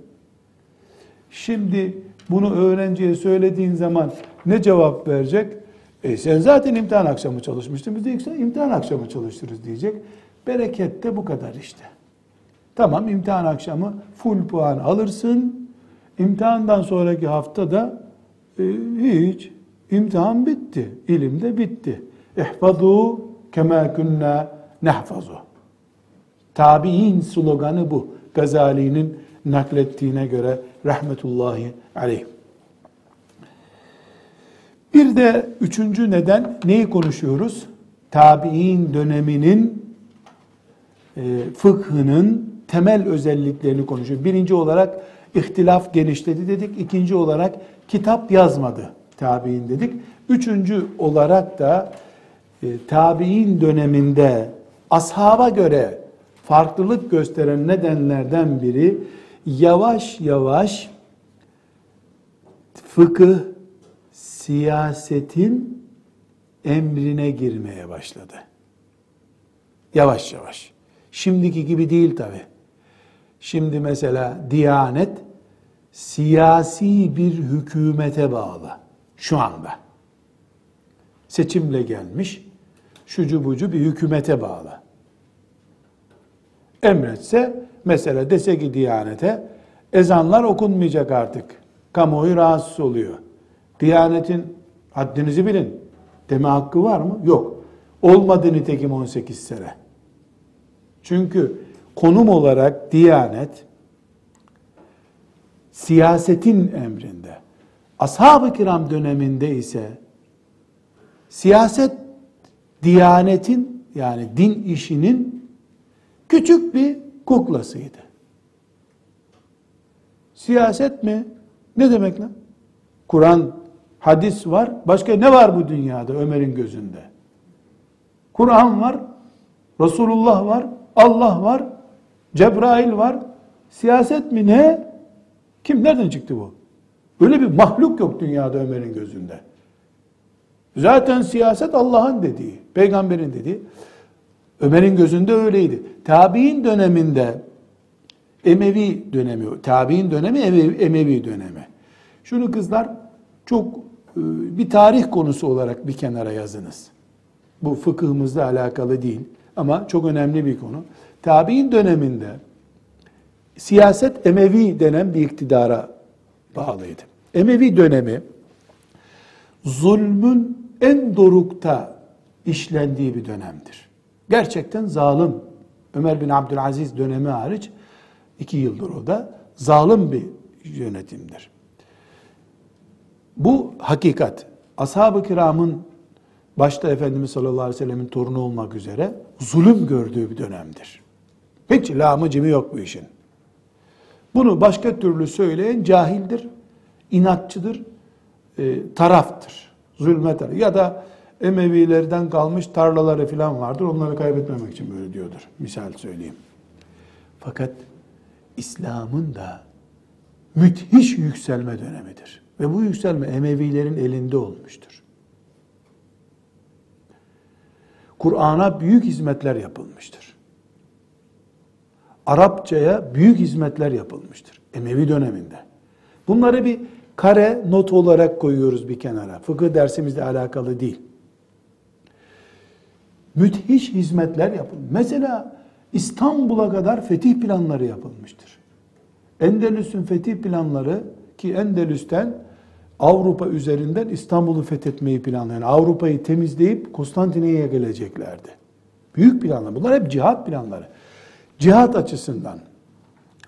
Şimdi bunu öğrenciye söylediğin zaman ne cevap verecek? E sen zaten imtihan akşamı çalışmıştın. Biz de imtihan akşamı çalışırız diyecek. Bereket de bu kadar işte. Tamam imtihan akşamı full puan alırsın. İmtihandan sonraki hafta da e, hiç imtihan bitti. İlim de bitti. İhfazu kema kunna nehfazu. Tabi'in sloganı bu. Gazali'nin naklettiğine göre rahmetullahi aleyh. Bir de üçüncü neden neyi konuşuyoruz? Tabi'in döneminin e, fıkhının temel özelliklerini konuşuyor. Birinci olarak ihtilaf genişledi dedik. İkinci olarak kitap yazmadı tabi'in dedik. Üçüncü olarak da e, tabi'in döneminde ashaba göre farklılık gösteren nedenlerden biri yavaş yavaş fıkıh siyasetin emrine girmeye başladı. Yavaş yavaş. Şimdiki gibi değil tabi. Şimdi mesela Diyanet siyasi bir hükümete bağlı şu anda. Seçimle gelmiş, şucu bucu bir hükümete bağlı. Emretse, mesela dese ki Diyanete, ezanlar okunmayacak artık. Kamuoyu rahatsız oluyor. Diyanetin haddinizi bilin. Deme hakkı var mı? Yok. Olmadı nitekim 18 sene. Çünkü konum olarak Diyanet siyasetin emrinde. Ashab-ı kiram döneminde ise siyaset Diyanetin yani din işinin küçük bir kuklasıydı. Siyaset mi? Ne demek lan? Kur'an, hadis var. Başka ne var bu dünyada Ömer'in gözünde? Kur'an var, Resulullah var, Allah var, Cebrail var. Siyaset mi ne? Kim nereden çıktı bu? Öyle bir mahluk yok dünyada Ömer'in gözünde. Zaten siyaset Allah'ın dediği, peygamberin dediği. Ömer'in gözünde öyleydi. Tabi'in döneminde Emevi dönemi, tabi'in dönemi Emevi, Emevi dönemi. Şunu kızlar çok e, bir tarih konusu olarak bir kenara yazınız. Bu fıkıhımızla alakalı değil ama çok önemli bir konu. Tabi'in döneminde siyaset Emevi denen bir iktidara bağlıydı. Emevi dönemi zulmün en dorukta işlendiği bir dönemdir. Gerçekten zalim. Ömer bin Abdülaziz dönemi hariç iki yıldır o da zalim bir yönetimdir. Bu hakikat. Ashab-ı kiramın başta Efendimiz sallallahu aleyhi ve sellemin torunu olmak üzere zulüm gördüğü bir dönemdir. Hiç lamı cimi yok bu işin. Bunu başka türlü söyleyen cahildir, inatçıdır, e, taraftır. Zulme taraf. Ya da Emevilerden kalmış tarlaları falan vardır. Onları kaybetmemek için böyle diyordur. Misal söyleyeyim. Fakat İslam'ın da müthiş yükselme dönemidir. Ve bu yükselme Emevilerin elinde olmuştur. Kur'an'a büyük hizmetler yapılmıştır. Arapçaya büyük hizmetler yapılmıştır. Emevi döneminde. Bunları bir kare not olarak koyuyoruz bir kenara. Fıkıh dersimizle alakalı değil. Müthiş hizmetler yapılmış. Mesela İstanbul'a kadar fetih planları yapılmıştır. Endülüs'ün fetih planları ki Endülüs'ten Avrupa üzerinden İstanbul'u fethetmeyi planlayan, Avrupa'yı temizleyip Konstantiniyye'ye geleceklerdi. Büyük planlar. Bunlar hep cihat planları. Cihat açısından,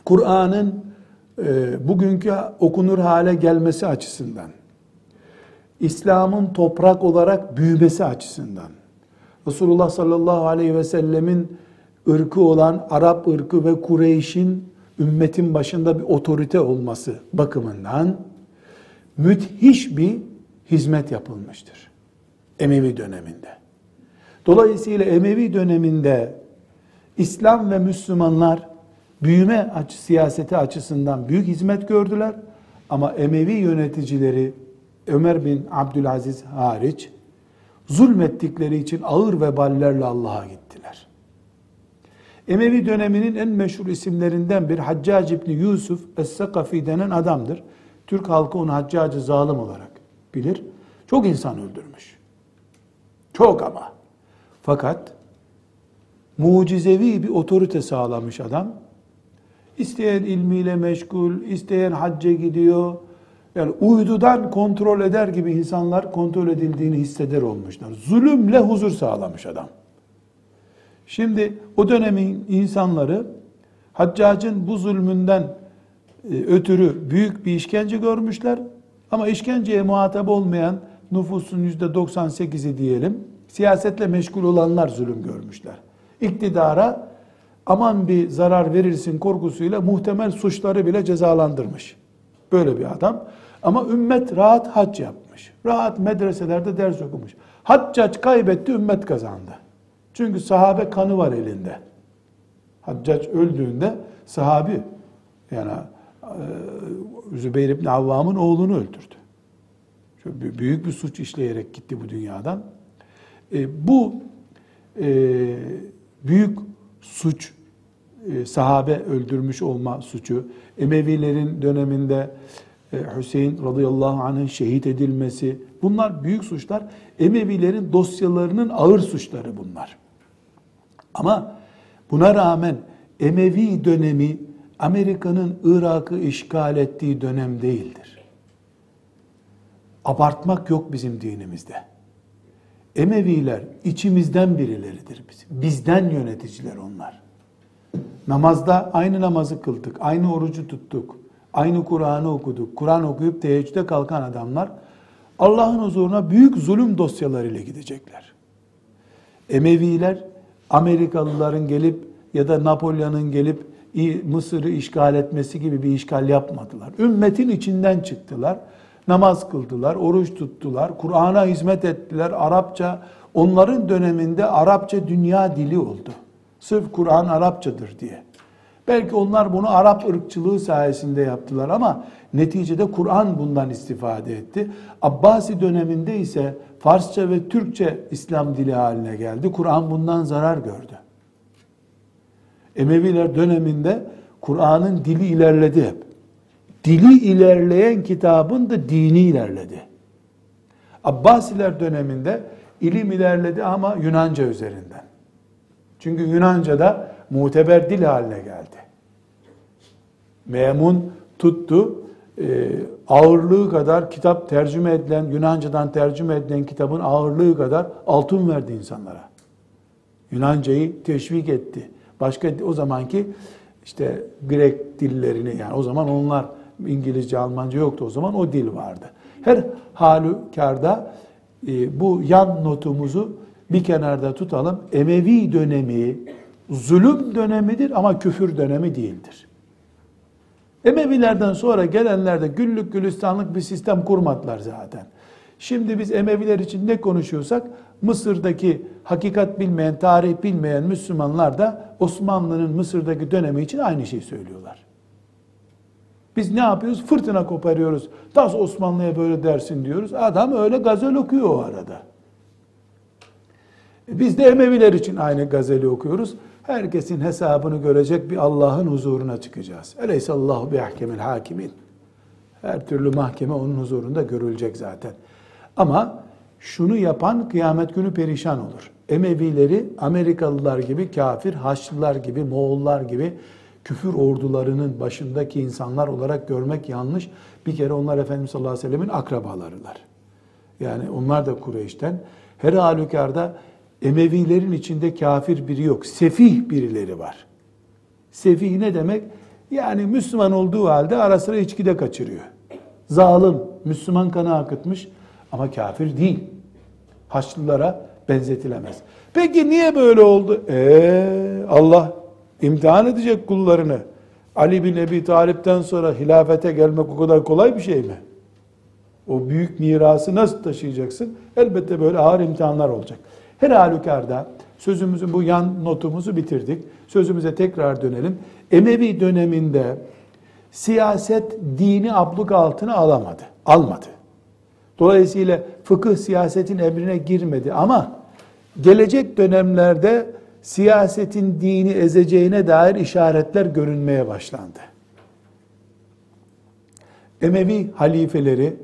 Kur'an'ın e, bugünkü okunur hale gelmesi açısından, İslam'ın toprak olarak büyümesi açısından, Resulullah sallallahu aleyhi ve sellemin ırkı olan Arap ırkı ve Kureyş'in ümmetin başında bir otorite olması bakımından müthiş bir hizmet yapılmıştır. Emevi döneminde. Dolayısıyla Emevi döneminde İslam ve Müslümanlar büyüme açı, siyaseti açısından büyük hizmet gördüler. Ama Emevi yöneticileri Ömer bin Abdülaziz hariç zulmettikleri için ağır veballerle Allah'a gittiler. Emevi döneminin en meşhur isimlerinden bir Haccac İbni Yusuf Es-Sakafi denen adamdır. Türk halkı onu Haccacı zalim olarak bilir. Çok insan öldürmüş. Çok ama. Fakat mucizevi bir otorite sağlamış adam. İsteyen ilmiyle meşgul, isteyen hacca gidiyor. Yani uydudan kontrol eder gibi insanlar kontrol edildiğini hisseder olmuşlar. Zulümle huzur sağlamış adam. Şimdi o dönemin insanları Haccac'ın bu zulmünden e, ötürü büyük bir işkence görmüşler. Ama işkenceye muhatap olmayan nüfusun yüzde 98'i diyelim, siyasetle meşgul olanlar zulüm görmüşler. İktidara aman bir zarar verirsin korkusuyla muhtemel suçları bile cezalandırmış. Böyle bir adam. Ama ümmet rahat hac yapmış. Rahat medreselerde ders okumuş. Haccac kaybetti, ümmet kazandı. Çünkü sahabe kanı var elinde. Haccac öldüğünde sahabi yani e, Zübeyir ibn Avvam'ın oğlunu öldürdü. Çok büyük bir suç işleyerek gitti bu dünyadan. E, bu e, büyük suç, e, sahabe öldürmüş olma suçu, Emevilerin döneminde e, Hüseyin radıyallahu anh'ın şehit edilmesi, bunlar büyük suçlar. Emevilerin dosyalarının ağır suçları bunlar. Ama buna rağmen Emevi dönemi Amerika'nın Irak'ı işgal ettiği dönem değildir. Abartmak yok bizim dinimizde. Emeviler içimizden birileridir bizim. Bizden yöneticiler onlar. Namazda aynı namazı kıldık, aynı orucu tuttuk, aynı Kur'an'ı okuduk. Kur'an okuyup teheccüde kalkan adamlar Allah'ın huzuruna büyük zulüm dosyalarıyla gidecekler. Emeviler Amerikalıların gelip ya da Napolyon'un gelip Mısır'ı işgal etmesi gibi bir işgal yapmadılar. Ümmetin içinden çıktılar. Namaz kıldılar, oruç tuttular, Kur'an'a hizmet ettiler. Arapça onların döneminde Arapça dünya dili oldu. Sırf Kur'an Arapçadır diye. Belki onlar bunu Arap ırkçılığı sayesinde yaptılar ama neticede Kur'an bundan istifade etti. Abbasi döneminde ise Farsça ve Türkçe İslam dili haline geldi. Kur'an bundan zarar gördü. Emeviler döneminde Kur'an'ın dili ilerledi hep. Dili ilerleyen kitabın da dini ilerledi. Abbasiler döneminde ilim ilerledi ama Yunanca üzerinden. Çünkü Yunanca da muteber dil haline geldi. Memun tuttu, e, ağırlığı kadar kitap tercüme edilen, Yunanca'dan tercüme edilen kitabın ağırlığı kadar altın verdi insanlara. Yunancayı teşvik etti. Başka o zamanki işte Grek dillerini yani o zaman onlar İngilizce, Almanca yoktu o zaman o dil vardı. Her halükarda e, bu yan notumuzu bir kenarda tutalım. Emevi dönemi zulüm dönemidir ama küfür dönemi değildir. Emevilerden sonra gelenler de güllük gülistanlık bir sistem kurmadılar zaten. Şimdi biz Emeviler için ne konuşuyorsak Mısır'daki hakikat bilmeyen, tarih bilmeyen Müslümanlar da Osmanlı'nın Mısır'daki dönemi için aynı şeyi söylüyorlar. Biz ne yapıyoruz? Fırtına koparıyoruz. Tas Osmanlı'ya böyle dersin diyoruz. Adam öyle gazel okuyor o arada. E biz de Emeviler için aynı gazeli okuyoruz. Herkesin hesabını görecek bir Allah'ın huzuruna çıkacağız. Eleysallahu bi ahkemil hakimin. Her türlü mahkeme onun huzurunda görülecek zaten. Ama şunu yapan kıyamet günü perişan olur. Emevileri Amerikalılar gibi kafir, Haçlılar gibi, Moğollar gibi küfür ordularının başındaki insanlar olarak görmek yanlış. Bir kere onlar Efendimiz sallallahu aleyhi ve sellemin akrabalarılar. Yani onlar da Kureyş'ten. Her halükarda Emevilerin içinde kafir biri yok. Sefih birileri var. Sefih ne demek? Yani Müslüman olduğu halde ara sıra içkide kaçırıyor. Zalim, Müslüman kanı akıtmış ama kafir değil. Haçlılara benzetilemez. Peki niye böyle oldu? Ee, Allah imtihan edecek kullarını. Ali bin Ebi Talip'ten sonra hilafete gelmek o kadar kolay bir şey mi? O büyük mirası nasıl taşıyacaksın? Elbette böyle ağır imtihanlar olacak. Her halükarda sözümüzün bu yan notumuzu bitirdik. Sözümüze tekrar dönelim. Emevi döneminde siyaset dini abluk altına alamadı. Almadı. Dolayısıyla fıkıh siyasetin emrine girmedi ama gelecek dönemlerde siyasetin dini ezeceğine dair işaretler görünmeye başlandı. Emevi halifeleri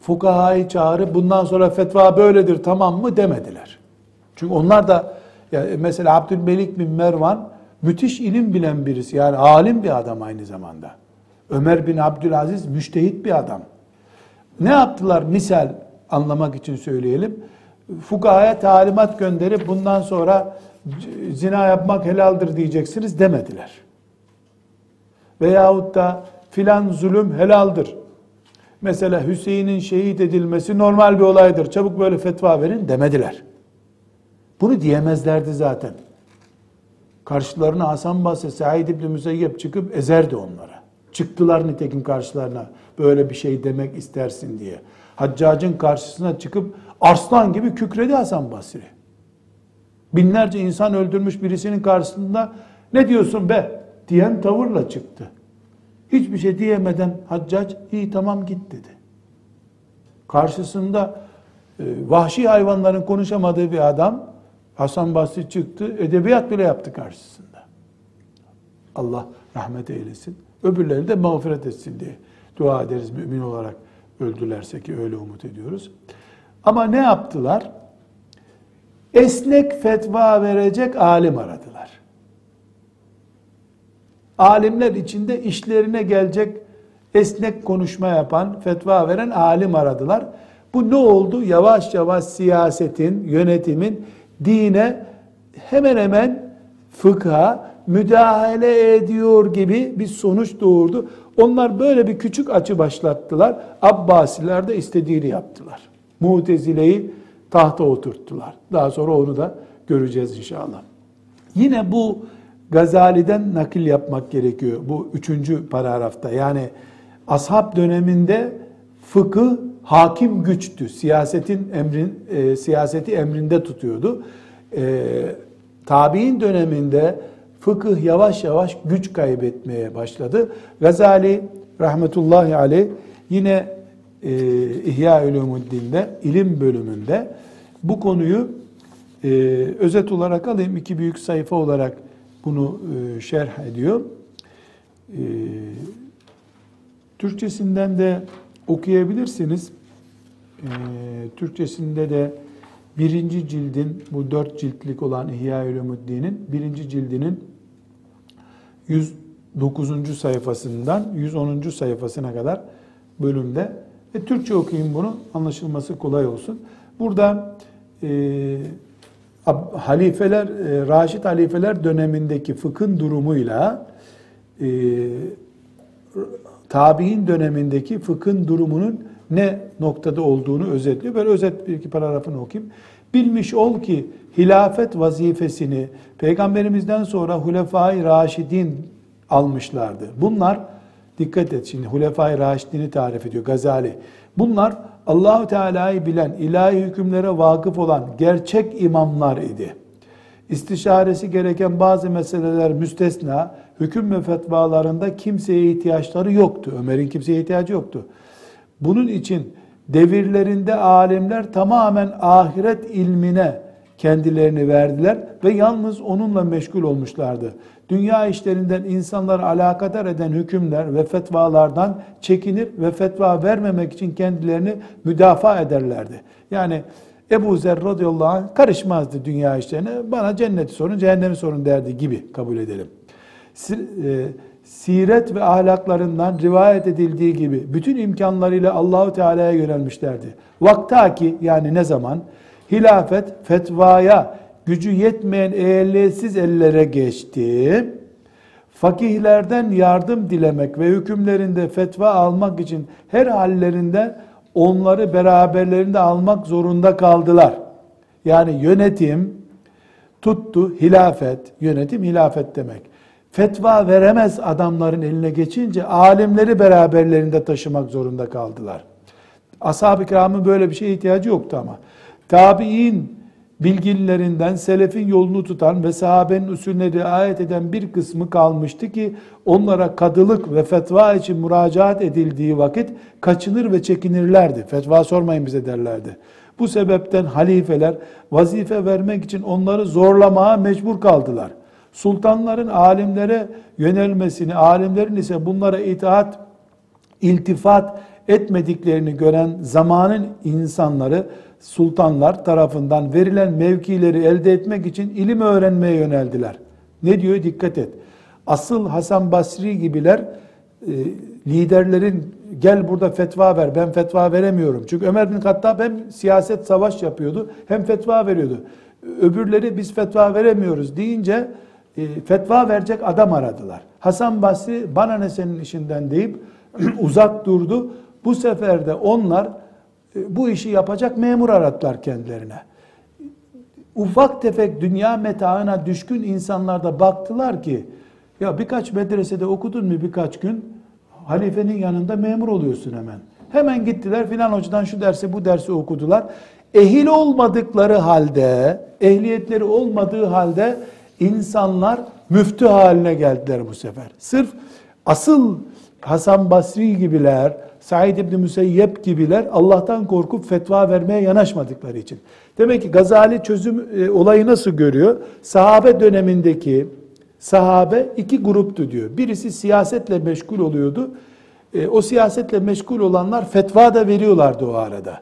fukahayı çağırıp bundan sonra fetva böyledir tamam mı demediler. Çünkü onlar da ya mesela Abdülmelik bin Mervan müthiş ilim bilen birisi. Yani alim bir adam aynı zamanda. Ömer bin Abdülaziz müştehit bir adam. Ne yaptılar misal anlamak için söyleyelim. Fukahaya talimat gönderip bundan sonra zina yapmak helaldir diyeceksiniz demediler. Veyahut da filan zulüm helaldir. Mesela Hüseyin'in şehit edilmesi normal bir olaydır. Çabuk böyle fetva verin demediler. Bunu diyemezlerdi zaten. Karşılarına Hasan Basri, Said İbni Müseyyep çıkıp ezerdi onlara. Çıktılar nitekim karşılarına böyle bir şey demek istersin diye. Haccacın karşısına çıkıp arslan gibi kükredi Hasan Basri. Binlerce insan öldürmüş birisinin karşısında ne diyorsun be diyen tavırla çıktı. Hiçbir şey diyemeden Haccac iyi tamam git dedi. Karşısında e, vahşi hayvanların konuşamadığı bir adam Hasan Basri çıktı edebiyat bile yaptı karşısında. Allah rahmet eylesin. Öbürleri de mağfiret etsin diye dua ederiz mümin olarak öldülerse ki öyle umut ediyoruz. Ama ne yaptılar? Esnek fetva verecek alim aradılar. Alimler içinde işlerine gelecek esnek konuşma yapan, fetva veren alim aradılar. Bu ne oldu? Yavaş yavaş siyasetin, yönetimin dine hemen hemen fıkha müdahale ediyor gibi bir sonuç doğurdu. Onlar böyle bir küçük açı başlattılar. Abbasiler de istediğini yaptılar. Mutezile'yi tahta oturttular. Daha sonra onu da göreceğiz inşallah. Yine bu Gazali'den nakil yapmak gerekiyor bu üçüncü paragrafta. Yani ashab döneminde fıkıh hakim güçtü. Siyasetin emrin e, siyaseti emrinde tutuyordu. E, tabi'in döneminde fıkıh yavaş yavaş güç kaybetmeye başladı. Gazali rahmetullahi aleyh yine e, İhya Ulumuddin'de ilim bölümünde bu konuyu e, özet olarak alayım. iki büyük sayfa olarak bunu e, şerh ediyor. E, Türkçesinden de okuyabilirsiniz. E, Türkçesinde de birinci cildin, bu dört ciltlik olan İhya Ulumuddin'in birinci cildinin 109. sayfasından 110. sayfasına kadar bölümde ve Türkçe okuyayım bunu anlaşılması kolay olsun. Burada e, halifeler, e, Raşid halifeler dönemindeki fıkhın durumuyla e, tabi'in dönemindeki fıkhın durumunun ne noktada olduğunu özetliyor. Böyle özet bir iki paragrafını okuyayım. Bilmiş ol ki hilafet vazifesini peygamberimizden sonra Hulefai Raşidin almışlardı. Bunlar dikkat et şimdi Hulefai Raşidin'i tarif ediyor Gazali. Bunlar Allahu Teala'yı bilen, ilahi hükümlere vakıf olan gerçek imamlar idi. İstişaresi gereken bazı meseleler müstesna, hüküm ve fetvalarında kimseye ihtiyaçları yoktu. Ömer'in kimseye ihtiyacı yoktu. Bunun için devirlerinde alimler tamamen ahiret ilmine kendilerini verdiler ve yalnız onunla meşgul olmuşlardı. Dünya işlerinden insanları alakadar eden hükümler ve fetvalardan çekinir ve fetva vermemek için kendilerini müdafaa ederlerdi. Yani Ebu Zer radıyallahu anh karışmazdı dünya işlerine. Bana cenneti sorun, cehennemi sorun derdi gibi kabul edelim. E, siret ve ahlaklarından rivayet edildiği gibi bütün imkanlarıyla Allahu Teala'ya yönelmişlerdi. Vaktaki yani ne zaman hilafet fetvaya gücü yetmeyen ehliyetsiz ellere geçti. Fakihlerden yardım dilemek ve hükümlerinde fetva almak için her hallerinde onları beraberlerinde almak zorunda kaldılar. Yani yönetim tuttu hilafet, yönetim hilafet demek. Fetva veremez adamların eline geçince alimleri beraberlerinde taşımak zorunda kaldılar. Ashab-ı kiramın böyle bir şeye ihtiyacı yoktu ama. Tabi'in bilginlerinden selefin yolunu tutan ve sahabenin usulüne riayet eden bir kısmı kalmıştı ki onlara kadılık ve fetva için müracaat edildiği vakit kaçınır ve çekinirlerdi. Fetva sormayın bize derlerdi. Bu sebepten halifeler vazife vermek için onları zorlamaya mecbur kaldılar. Sultanların alimlere yönelmesini, alimlerin ise bunlara itaat, iltifat etmediklerini gören zamanın insanları sultanlar tarafından verilen mevkileri elde etmek için ilim öğrenmeye yöneldiler. Ne diyor? Dikkat et. Asıl Hasan Basri gibiler e, liderlerin gel burada fetva ver ben fetva veremiyorum. Çünkü Ömer bin Hattab hem siyaset savaş yapıyordu hem fetva veriyordu. Öbürleri biz fetva veremiyoruz deyince e, fetva verecek adam aradılar. Hasan Basri bana ne senin işinden deyip uzak durdu. Bu sefer de onlar bu işi yapacak memur aradılar kendilerine. Ufak tefek dünya metaına düşkün insanlar da baktılar ki ya birkaç medresede okudun mu birkaç gün halifenin yanında memur oluyorsun hemen. Hemen gittiler filan hocadan şu dersi bu dersi okudular. Ehil olmadıkları halde, ehliyetleri olmadığı halde insanlar müftü haline geldiler bu sefer. Sırf asıl Hasan Basri gibiler, Said İbni Müseyyep gibiler Allah'tan korkup fetva vermeye yanaşmadıkları için. Demek ki Gazali çözüm e, olayı nasıl görüyor? Sahabe dönemindeki sahabe iki gruptu diyor. Birisi siyasetle meşgul oluyordu. E, o siyasetle meşgul olanlar fetva da veriyorlardı o arada.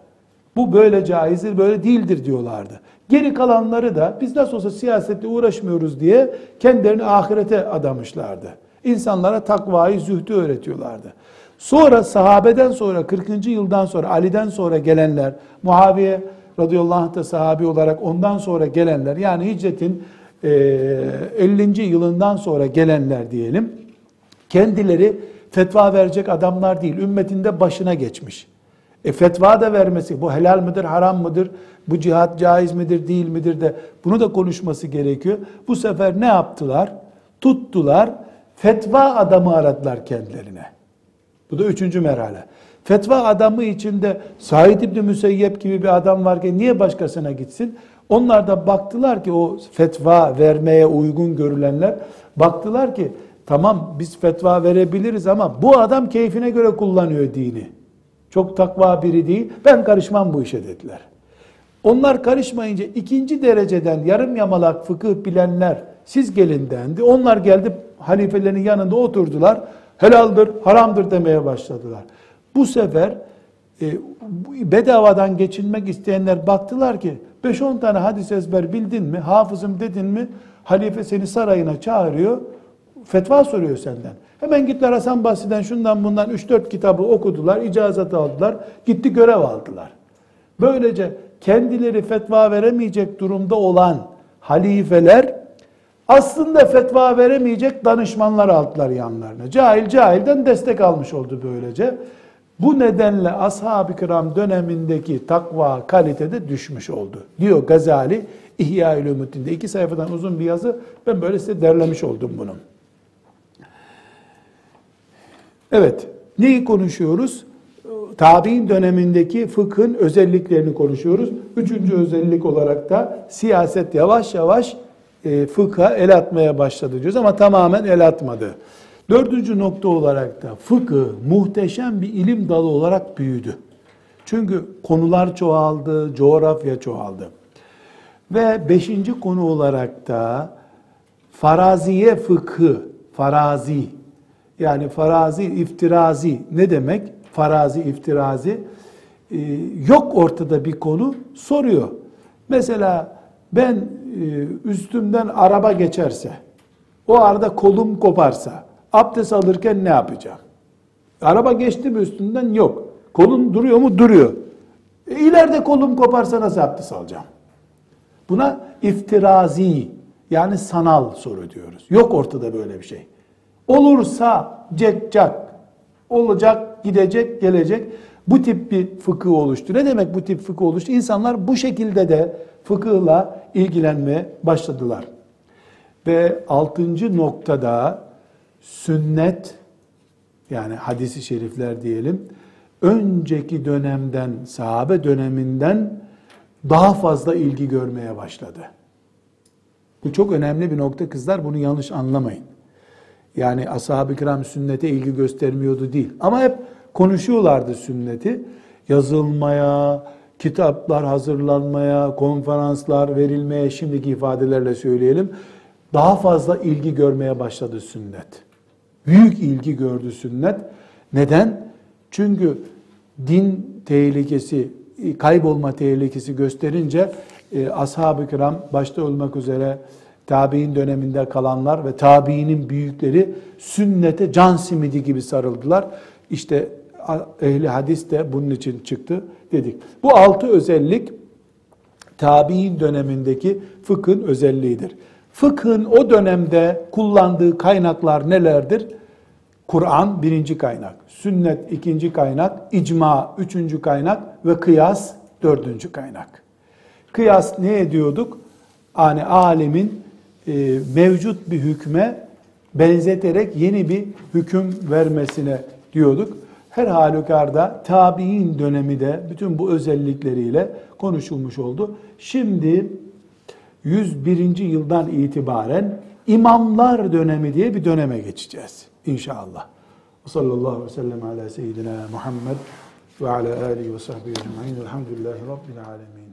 Bu böyle caizdir, böyle değildir diyorlardı. Geri kalanları da biz nasıl olsa siyasetle uğraşmıyoruz diye kendilerini ahirete adamışlardı. İnsanlara takvayı, zühdü öğretiyorlardı. Sonra sahabeden sonra 40. yıldan sonra Ali'den sonra gelenler, Muaviye radıyallahu anh da sahabi olarak ondan sonra gelenler yani hicretin 50. yılından sonra gelenler diyelim. Kendileri fetva verecek adamlar değil. Ümmetinde başına geçmiş. E fetva da vermesi, bu helal mıdır, haram mıdır, bu cihat caiz midir, değil midir de bunu da konuşması gerekiyor. Bu sefer ne yaptılar? Tuttular, fetva adamı aradılar kendilerine. Bu da üçüncü merhale. Fetva adamı içinde Said İbni Müseyyep gibi bir adam varken niye başkasına gitsin? Onlar da baktılar ki o fetva vermeye uygun görülenler baktılar ki tamam biz fetva verebiliriz ama bu adam keyfine göre kullanıyor dini. Çok takva biri değil. Ben karışmam bu işe dediler. Onlar karışmayınca ikinci dereceden yarım yamalak fıkıh bilenler siz gelin dendi. Onlar geldi halifelerin yanında oturdular. Helaldir, haramdır demeye başladılar. Bu sefer e, bedavadan geçinmek isteyenler baktılar ki 5-10 tane hadis ezber bildin mi, hafızım dedin mi, halife seni sarayına çağırıyor, fetva soruyor senden. Hemen gittiler Hasan Basri'den şundan bundan 3-4 kitabı okudular, icazet aldılar, gitti görev aldılar. Böylece kendileri fetva veremeyecek durumda olan halifeler aslında fetva veremeyecek danışmanlar aldılar yanlarına. Cahil cahilden destek almış oldu böylece. Bu nedenle ashab-ı kiram dönemindeki takva kalitede düşmüş oldu. Diyor Gazali İhya-ül Ümit'inde. iki sayfadan uzun bir yazı. Ben böyle size derlemiş oldum bunu. Evet, neyi konuşuyoruz? Tabi'in dönemindeki fıkhın özelliklerini konuşuyoruz. Üçüncü özellik olarak da siyaset yavaş yavaş e, fıkha el atmaya başladı diyoruz ama tamamen el atmadı. Dördüncü nokta olarak da fıkıh muhteşem bir ilim dalı olarak büyüdü. Çünkü konular çoğaldı, coğrafya çoğaldı. Ve beşinci konu olarak da faraziye fıkhı, farazi, yani farazi, iftirazi ne demek? Farazi, iftirazi, ee, yok ortada bir konu soruyor. Mesela ben e, üstümden araba geçerse, o arada kolum koparsa, Abdest alırken ne yapacak? Araba geçti mi üstünden? Yok. Kolun duruyor mu? Duruyor. E, ileride kolum koparsa nasıl abdest alacağım? Buna iftirazi yani sanal soru diyoruz. Yok ortada böyle bir şey. Olursa ceccak, olacak, gidecek, gelecek. Bu tip bir fıkıh oluştu. Ne demek bu tip fıkıh oluştu? İnsanlar bu şekilde de fıkıhla ilgilenmeye başladılar. Ve altıncı noktada sünnet yani hadisi şerifler diyelim önceki dönemden sahabe döneminden daha fazla ilgi görmeye başladı. Bu çok önemli bir nokta kızlar. Bunu yanlış anlamayın. Yani ashab-ı kiram sünnete ilgi göstermiyordu değil. Ama hep konuşuyorlardı sünneti. Yazılmaya, kitaplar hazırlanmaya, konferanslar verilmeye şimdiki ifadelerle söyleyelim. Daha fazla ilgi görmeye başladı sünnet. Büyük ilgi gördü sünnet. Neden? Çünkü din tehlikesi, kaybolma tehlikesi gösterince e, ashab-ı kiram başta olmak üzere tabi'in döneminde kalanlar ve tabi'inin büyükleri sünnete can simidi gibi sarıldılar. İşte ehli hadis de bunun için çıktı dedik. Bu altı özellik tabi'in dönemindeki fıkhın özelliğidir. Fıkhın o dönemde kullandığı kaynaklar nelerdir? Kur'an birinci kaynak, sünnet ikinci kaynak, icma üçüncü kaynak ve kıyas dördüncü kaynak. Kıyas ne ediyorduk? Yani alemin e, mevcut bir hükme benzeterek yeni bir hüküm vermesine diyorduk. Her halükarda tabi'in dönemi de bütün bu özellikleriyle konuşulmuş oldu. Şimdi 101. yıldan itibaren imamlar dönemi diye bir döneme geçeceğiz inşallah. Sallallahu aleyhi ve sellem ala seyyidina Muhammed ve ala alihi ve sahbihi ecma'in. Elhamdülillahi Rabbil alemin.